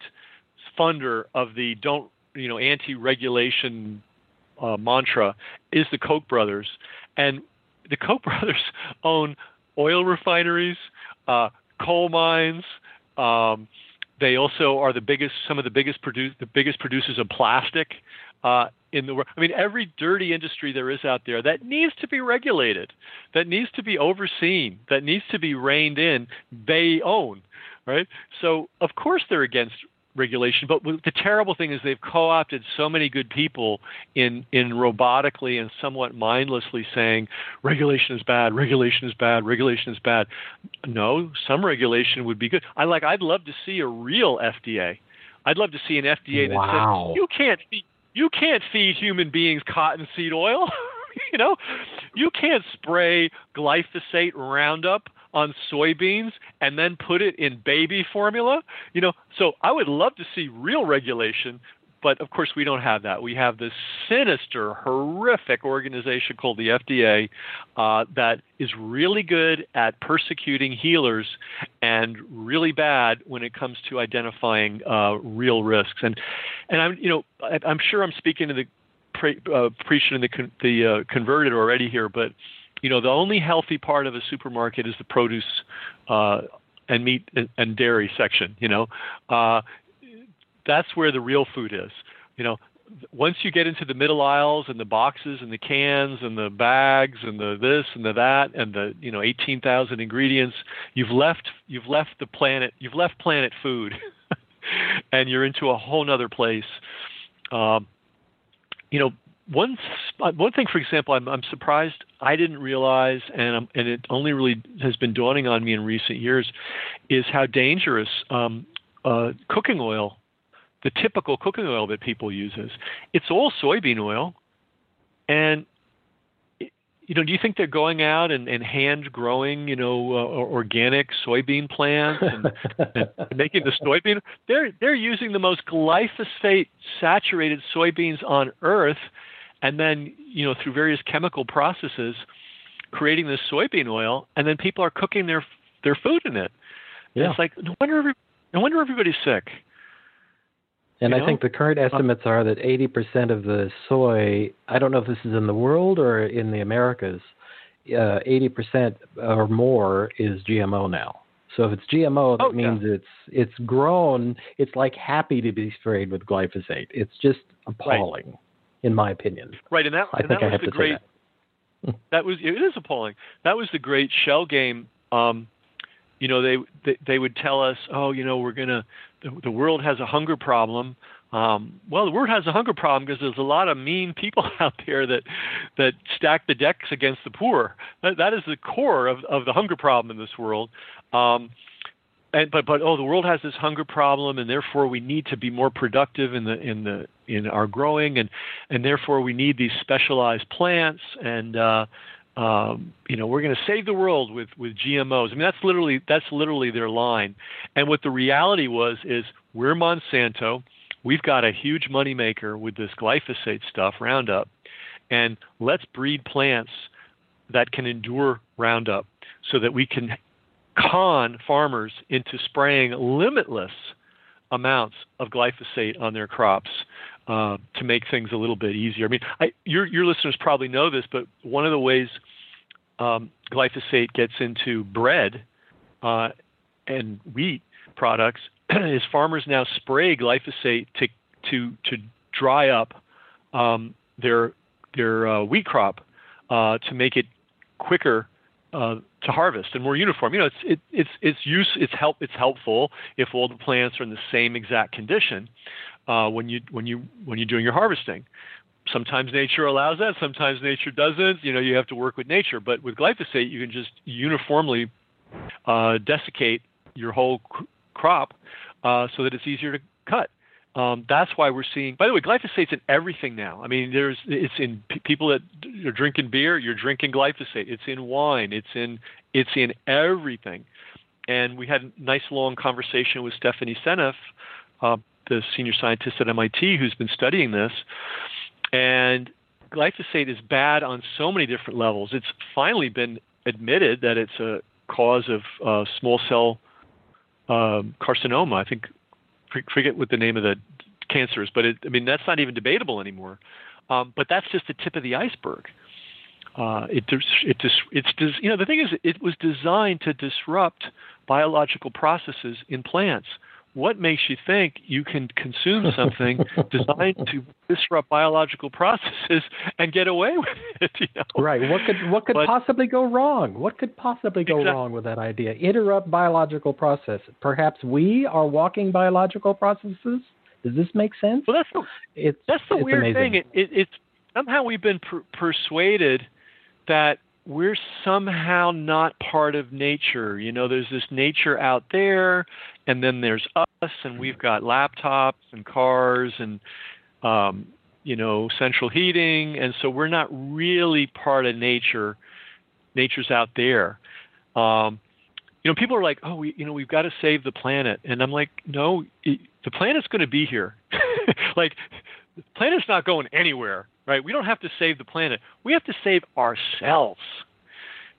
funder of the don't you know anti-regulation uh, mantra is the Koch brothers, and the Koch brothers own oil refineries, uh, coal mines. Um, they also are the biggest, some of the biggest produce, the biggest producers of plastic uh, in the world. I mean, every dirty industry there is out there that needs to be regulated, that needs to be overseen, that needs to be reined in. They own, right? So of course they're against regulation. But the terrible thing is they've co-opted so many good people in in robotically and somewhat mindlessly saying regulation is bad, regulation is bad, regulation is bad. No, some regulation would be good. I like. I'd love to see a real FDA. I'd love to see an FDA that wow. says you can't feed, you can't feed human beings cottonseed oil. you know, you can't spray glyphosate Roundup on soybeans and then put it in baby formula. You know, so I would love to see real regulation, but of course we don't have that. We have this sinister, horrific organization called the FDA uh, that is really good at persecuting healers and really bad when it comes to identifying uh, real risks. And and I'm you know I, I'm sure I'm speaking to the pre, uh, preaching and the con- the uh, converted already here, but you know, the only healthy part of a supermarket is the produce uh, and meat and, dairy section. You know, uh, that's where the real food is. You know, once you get into the middle aisles and the boxes and the cans and the bags and the this and the that and the you know 18,000 ingredients, you've left you've left the planet you've left planet food, and you're into a whole other place. Um, you know, one uh, one thing, for example, I'm, I'm surprised I didn't realize, and I'm, and it only really has been dawning on me in recent years, is how dangerous um, uh, cooking oil, the typical cooking oil that people use is. It's all soybean oil, and you know, do you think they're going out and, and hand growing, you know, uh, organic soybean plants and, and making the soybean? They're they're using the most glyphosate saturated soybeans on earth and then you know through various chemical processes creating this soybean oil and then people are cooking their their food in it yeah. it's like no wonder every, no wonder everybody's sick and you I know? think the current estimates are that 80% of the soy, I don't know if this is in the world or in the Americas, uh, 80% or more is GMO now. So if it's GMO, that oh, means yeah. it's it's grown. It's like happy to be sprayed with glyphosate. It's just appalling. Right in my opinion. Right, and that, I and think that I was have the to great. say that. that was it is appalling. That was the great shell game. Um, you know, they, they they would tell us, oh, you know, we're gonna the, the world has a hunger problem. Um, well, the world has a hunger problem because there's a lot of mean people out there that that stack the decks against the poor. That, that is the core of, of the hunger problem in this world. Um, and, but but oh, the world has this hunger problem, and therefore we need to be more productive in the in the in our growing, and and therefore we need these specialized plants, and uh, um, you know we're going to save the world with with GMOs. I mean that's literally that's literally their line, and what the reality was is we're Monsanto, we've got a huge moneymaker with this glyphosate stuff, Roundup, and let's breed plants that can endure Roundup so that we can con farmers into spraying limitless amounts of glyphosate on their crops uh, to make things a little bit easier. I mean, I, your your listeners probably know this, but one of the ways um, glyphosate gets into bread uh, and wheat products is farmers now spray glyphosate to to to dry up um, their their uh, wheat crop uh, to make it quicker uh, to harvest and more uniform. You know, it's it, it's it's use it's help it's helpful if all the plants are in the same exact condition uh, when you when you when you're doing your harvesting. Sometimes nature allows that, sometimes nature doesn't. You know, you have to work with nature. But with glyphosate, you can just uniformly uh, desiccate your whole crop uh, so that it's easier to cut. Um, that's why we're seeing. By the way, glyphosate's in everything now. I mean, there's it's in p- people that are drinking beer. You're drinking glyphosate. It's in wine. It's in it's in everything. And we had a nice long conversation with Stephanie Seneff, uh, the senior scientist at MIT who's been studying this. And glyphosate is bad on so many different levels. It's finally been admitted that it's a cause of uh, small cell um, carcinoma. I think forget what the name of the cancer is, but it, I mean that's not even debatable anymore. Um, but that's just the tip of the iceberg. Uh, it it it's you know the thing is it was designed to disrupt biological processes in plants. What makes you think you can consume something designed to disrupt biological processes and get away with it? You know? Right. What could what could but, possibly go wrong? What could possibly go exactly. wrong with that idea? Interrupt biological process. Perhaps we are walking biological processes. Does this make sense? Well, that's the, it's, that's the weird amazing. thing. It, it, it's somehow we've been per- persuaded that we're somehow not part of nature. You know, there's this nature out there, and then there's us, and we've got laptops and cars and, um, you know, central heating, and so we're not really part of nature. Nature's out there. Um, you know, people are like, "Oh, we, you know, we've got to save the planet," and I'm like, "No, it, the planet's going to be here. like, the planet's not going anywhere." Right? We don't have to save the planet. We have to save ourselves,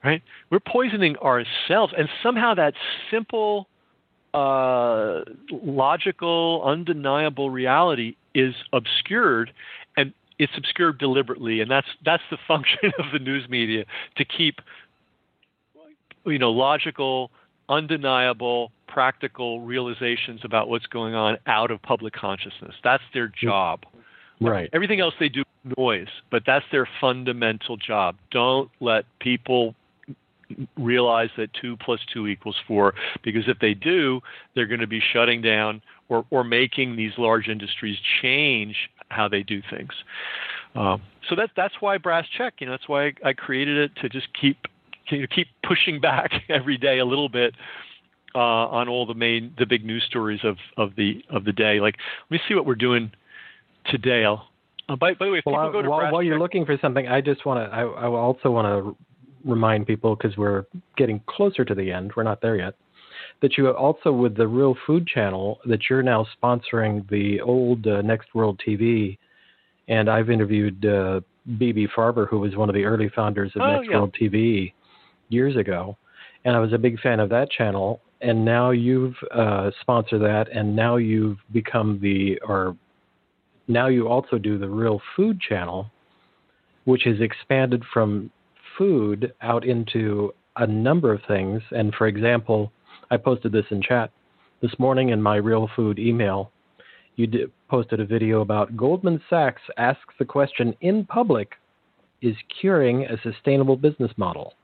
right? We're poisoning ourselves. And somehow that simple, uh, logical, undeniable reality is obscured. And it's obscured deliberately. And that's, that's the function of the news media to keep, you know, logical, undeniable, practical realizations about what's going on out of public consciousness. That's their job. Right. Everything else they do noise, but that's their fundamental job. Don't let people realize that two plus two equals four, because if they do, they're going to be shutting down or, or making these large industries change how they do things. Um, so that's that's why brass check. You know, that's why I, I created it to just keep keep pushing back every day a little bit uh, on all the main the big news stories of of the of the day. Like, let me see what we're doing today. I'll uh, by, by, the way, if well, people go to while, while you're looking for something, I just want to. I, I also want to remind people because we're getting closer to the end. We're not there yet. That you also with the Real Food Channel that you're now sponsoring the old uh, Next World TV, and I've interviewed uh, Bibi Farber, who was one of the early founders of oh, Next yeah. World TV years ago, and I was a big fan of that channel. And now you've uh, sponsored that, and now you've become the or now you also do the Real Food Channel, which has expanded from food out into a number of things. And for example, I posted this in chat this morning in my Real Food email. You did, posted a video about Goldman Sachs asks the question in public is curing a sustainable business model?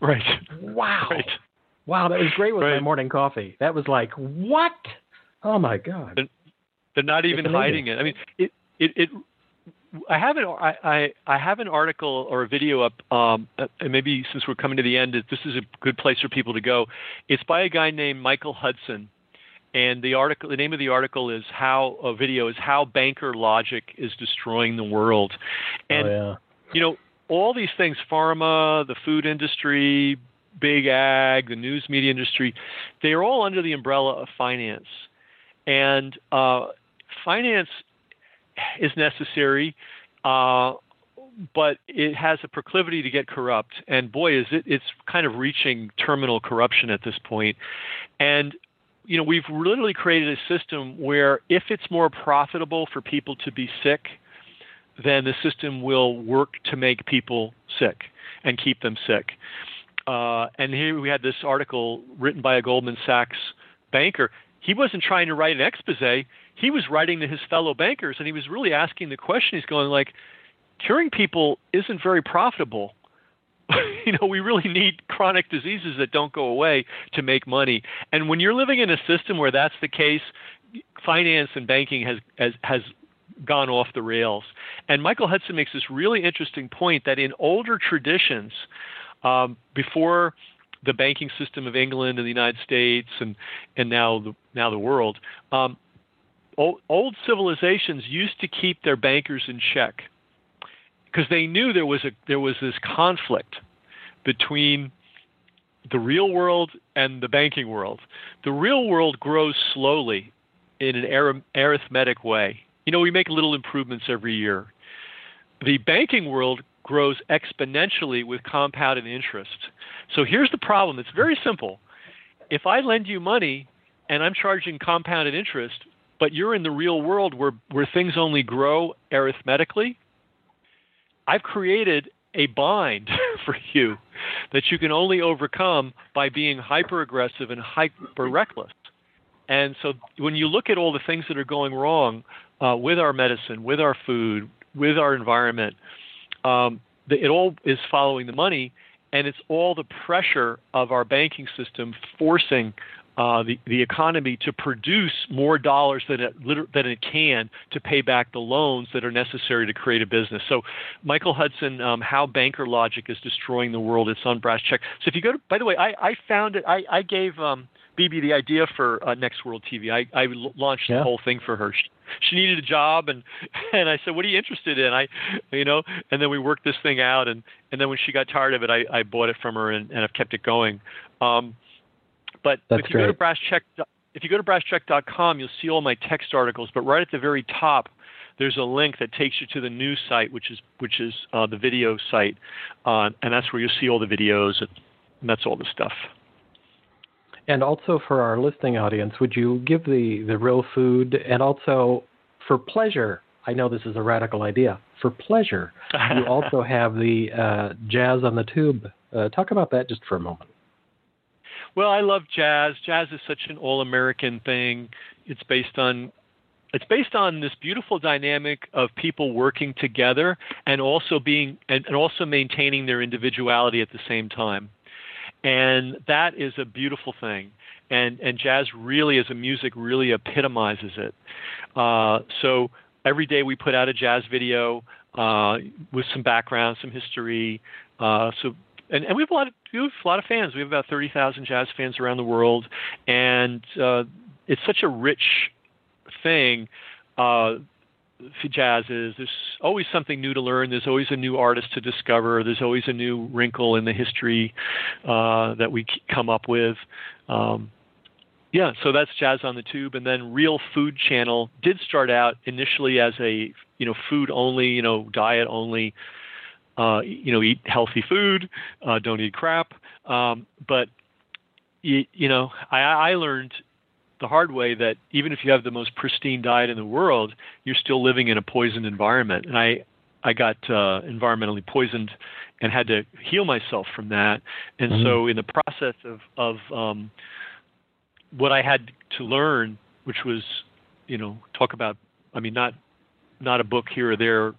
Right. Wow. Right. Wow, that was great with right. my morning coffee. That was like, what? Oh my God. They're not even hiding it. I mean, it, it, it I have an I, I, I have an article or a video up, um, and maybe since we're coming to the end, this is a good place for people to go. It's by a guy named Michael Hudson, and the article the name of the article is how a video is how banker logic is destroying the world, and oh, yeah. you know all these things, pharma, the food industry, big ag, the news media industry, they are all under the umbrella of finance, and uh, finance is necessary, uh, but it has a proclivity to get corrupt. And boy, is it it's kind of reaching terminal corruption at this point. And you know, we've literally created a system where if it's more profitable for people to be sick, then the system will work to make people sick and keep them sick. Uh, and here we had this article written by a Goldman Sachs banker. He wasn't trying to write an expose he was writing to his fellow bankers and he was really asking the question. He's going like curing people isn't very profitable. You know we really need chronic diseases that don't go away to make money. And when you're living in a system where that's the case finance and banking has has has gone off the rails. And michael hudson makes this really interesting point that in older traditions um, before the banking system of England and the United States and and now the now the world, um, old, old civilizations used to keep their bankers in check because they knew there was a there was this conflict between the real world and the banking world. The real world grows slowly in an arithmetic way. You know, we make little improvements every year. The banking world grows exponentially with compounded interest. So here's the problem it's very simple. If I lend you money and I'm charging compounded interest, but you're in the real world where, where things only grow arithmetically, I've created a bind for you that you can only overcome by being hyper aggressive and hyper reckless. And so when you look at all the things that are going wrong uh, with our medicine, with our food, with our environment, um, the, it all is following the money, and it's all the pressure of our banking system forcing uh, the, the economy to produce more dollars than it, than it can to pay back the loans that are necessary to create a business. So, Michael Hudson, um, How Banker Logic is Destroying the World, it's on Brasscheck. So, if you go to, by the way, I, I found it, I, I gave um, Bibi the idea for uh, Next World TV. I, I launched yeah. the whole thing for her. She, she needed a job and and I said, "What are you interested in?" I you know, and then we worked this thing out and and then when she got tired of it, I I bought it from her and, and I've kept it going. Um, but That's if you great. go to brasscheck, if you go to brasscheck.com, you'll see all my text articles. But right at the very top, there's a link that takes you to the news site, which is which is uh, the video site, uh, and that's where you'll see all the videos, and that's all the stuff. And also for our listening audience, would you give the the real food and also for pleasure? I know this is a radical idea. For pleasure, you also have the uh, jazz on the tube. Uh, talk about that just for a moment. Well, I love jazz. Jazz is such an all-American thing. It's based on it's based on this beautiful dynamic of people working together and also being and, and also maintaining their individuality at the same time. And that is a beautiful thing. And and jazz really as a music really epitomizes it. Uh, so every day we put out a jazz video uh, with some background, some history. Uh, so and, and we have a lot of we have a lot of fans. We have about thirty thousand jazz fans around the world, and uh, it's such a rich thing. Uh, jazz is there's always something new to learn. There's always a new artist to discover. There's always a new wrinkle in the history uh, that we come up with. Um, yeah, so that's Jazz on the Tube, and then Real Food Channel did start out initially as a you know food only, you know diet only uh, you know, eat healthy food, uh, don't eat crap. Um, but you, you know, I, I learned the hard way that even if you have the most pristine diet in the world, you're still living in a poisoned environment. And I, I got uh, environmentally poisoned and had to heal myself from that. And mm-hmm. so, in the process of of um, what I had to learn, which was, you know, talk about, I mean, not not a book here or there,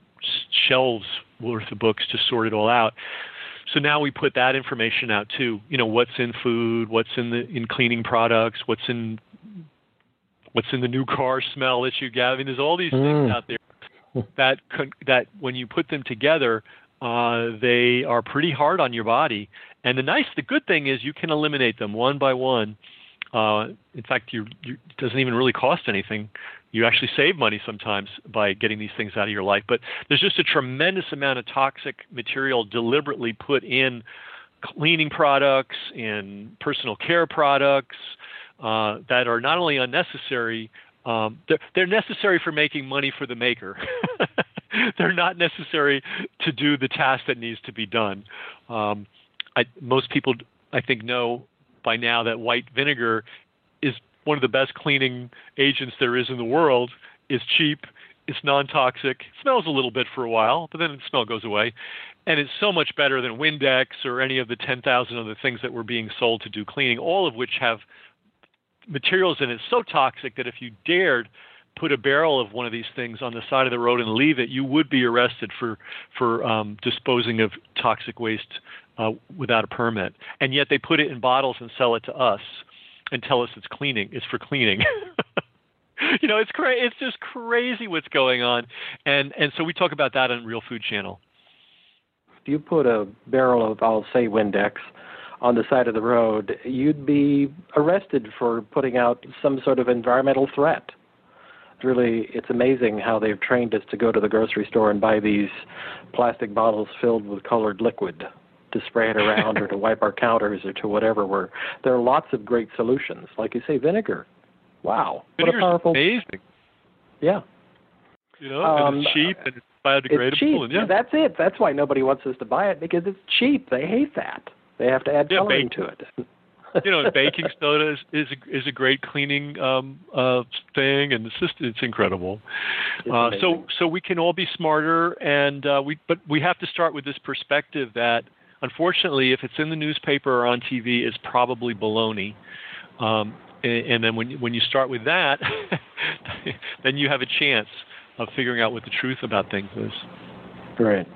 shelves worth of books to sort it all out. So now we put that information out too. You know, what's in food, what's in the in cleaning products, what's in what's in the new car smell that you get. I mean, there's all these mm. things out there that that when you put them together, uh, they are pretty hard on your body. And the nice, the good thing is you can eliminate them one by one. Uh, in fact, you, you, it doesn't even really cost anything. You actually save money sometimes by getting these things out of your life. But there's just a tremendous amount of toxic material deliberately put in cleaning products, in personal care products uh, that are not only unnecessary, um, they're, they're necessary for making money for the maker. they're not necessary to do the task that needs to be done. Um, I, most people, I think, know by now that white vinegar is one of the best cleaning agents there is in the world. It's cheap, it's non-toxic. It smells a little bit for a while, but then the smell goes away, and it's so much better than Windex or any of the 10,000 other things that were being sold to do cleaning, all of which have materials in it so toxic that if you dared put a barrel of one of these things on the side of the road and leave it, you would be arrested for for um, disposing of toxic waste uh, without a permit. And yet they put it in bottles and sell it to us and tell us it's cleaning. It's for cleaning. you know, it's cra- It's just crazy what's going on. And and so we talk about that on Real Food Channel. If you put a barrel of, I'll say Windex, on the side of the road, you'd be arrested for putting out some sort of environmental threat. Really, it's amazing how they've trained us to go to the grocery store and buy these plastic bottles filled with colored liquid to spray it around or to wipe our counters or to whatever. Where there are lots of great solutions, like you say, vinegar. Wow, Vinegar's what a powerful! Amazing. Yeah. You know, um, it's cheap and it's biodegradable. It's cheap. And yeah. That's it. That's why nobody wants us to buy it because it's cheap. They hate that. They have to add yeah, coloring to it. you know, baking soda is is a, is a great cleaning um, uh, thing, and it's just it's incredible. It's uh, so so we can all be smarter, and uh, we but we have to start with this perspective that unfortunately, if it's in the newspaper or on TV, it's probably baloney. Um, and, and then when when you start with that, then you have a chance of figuring out what the truth about things is. Right.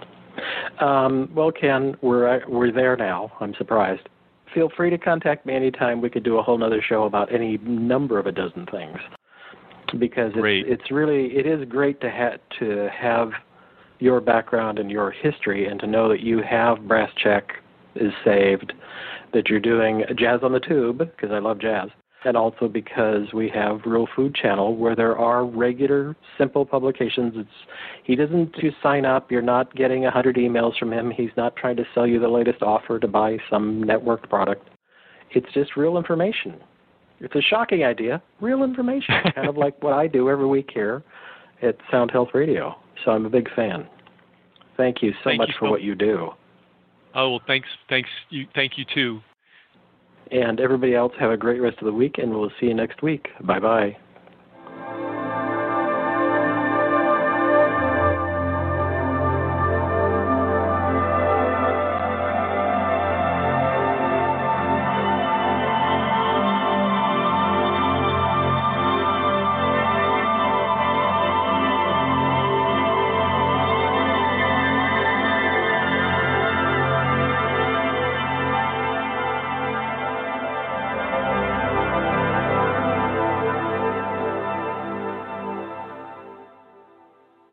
Um, well, Ken, we're we're there now. I'm surprised. Feel free to contact me anytime. We could do a whole other show about any number of a dozen things because it's, it's really it is great to ha- to have your background and your history and to know that you have Brass Check is saved, that you're doing jazz on the tube because I love jazz, and also because we have Real Food Channel where there are regular, simple publications. It's he doesn't to sign up. You're not getting a hundred emails from him. He's not trying to sell you the latest offer to buy some networked product. It's just real information. It's a shocking idea, real information, kind of like what I do every week here at Sound Health Radio. So I'm a big fan. Thank you so Thank much you for so- what you do. Oh well, thanks thanks you thank you too. And everybody else, have a great rest of the week, and we'll see you next week. Bye bye.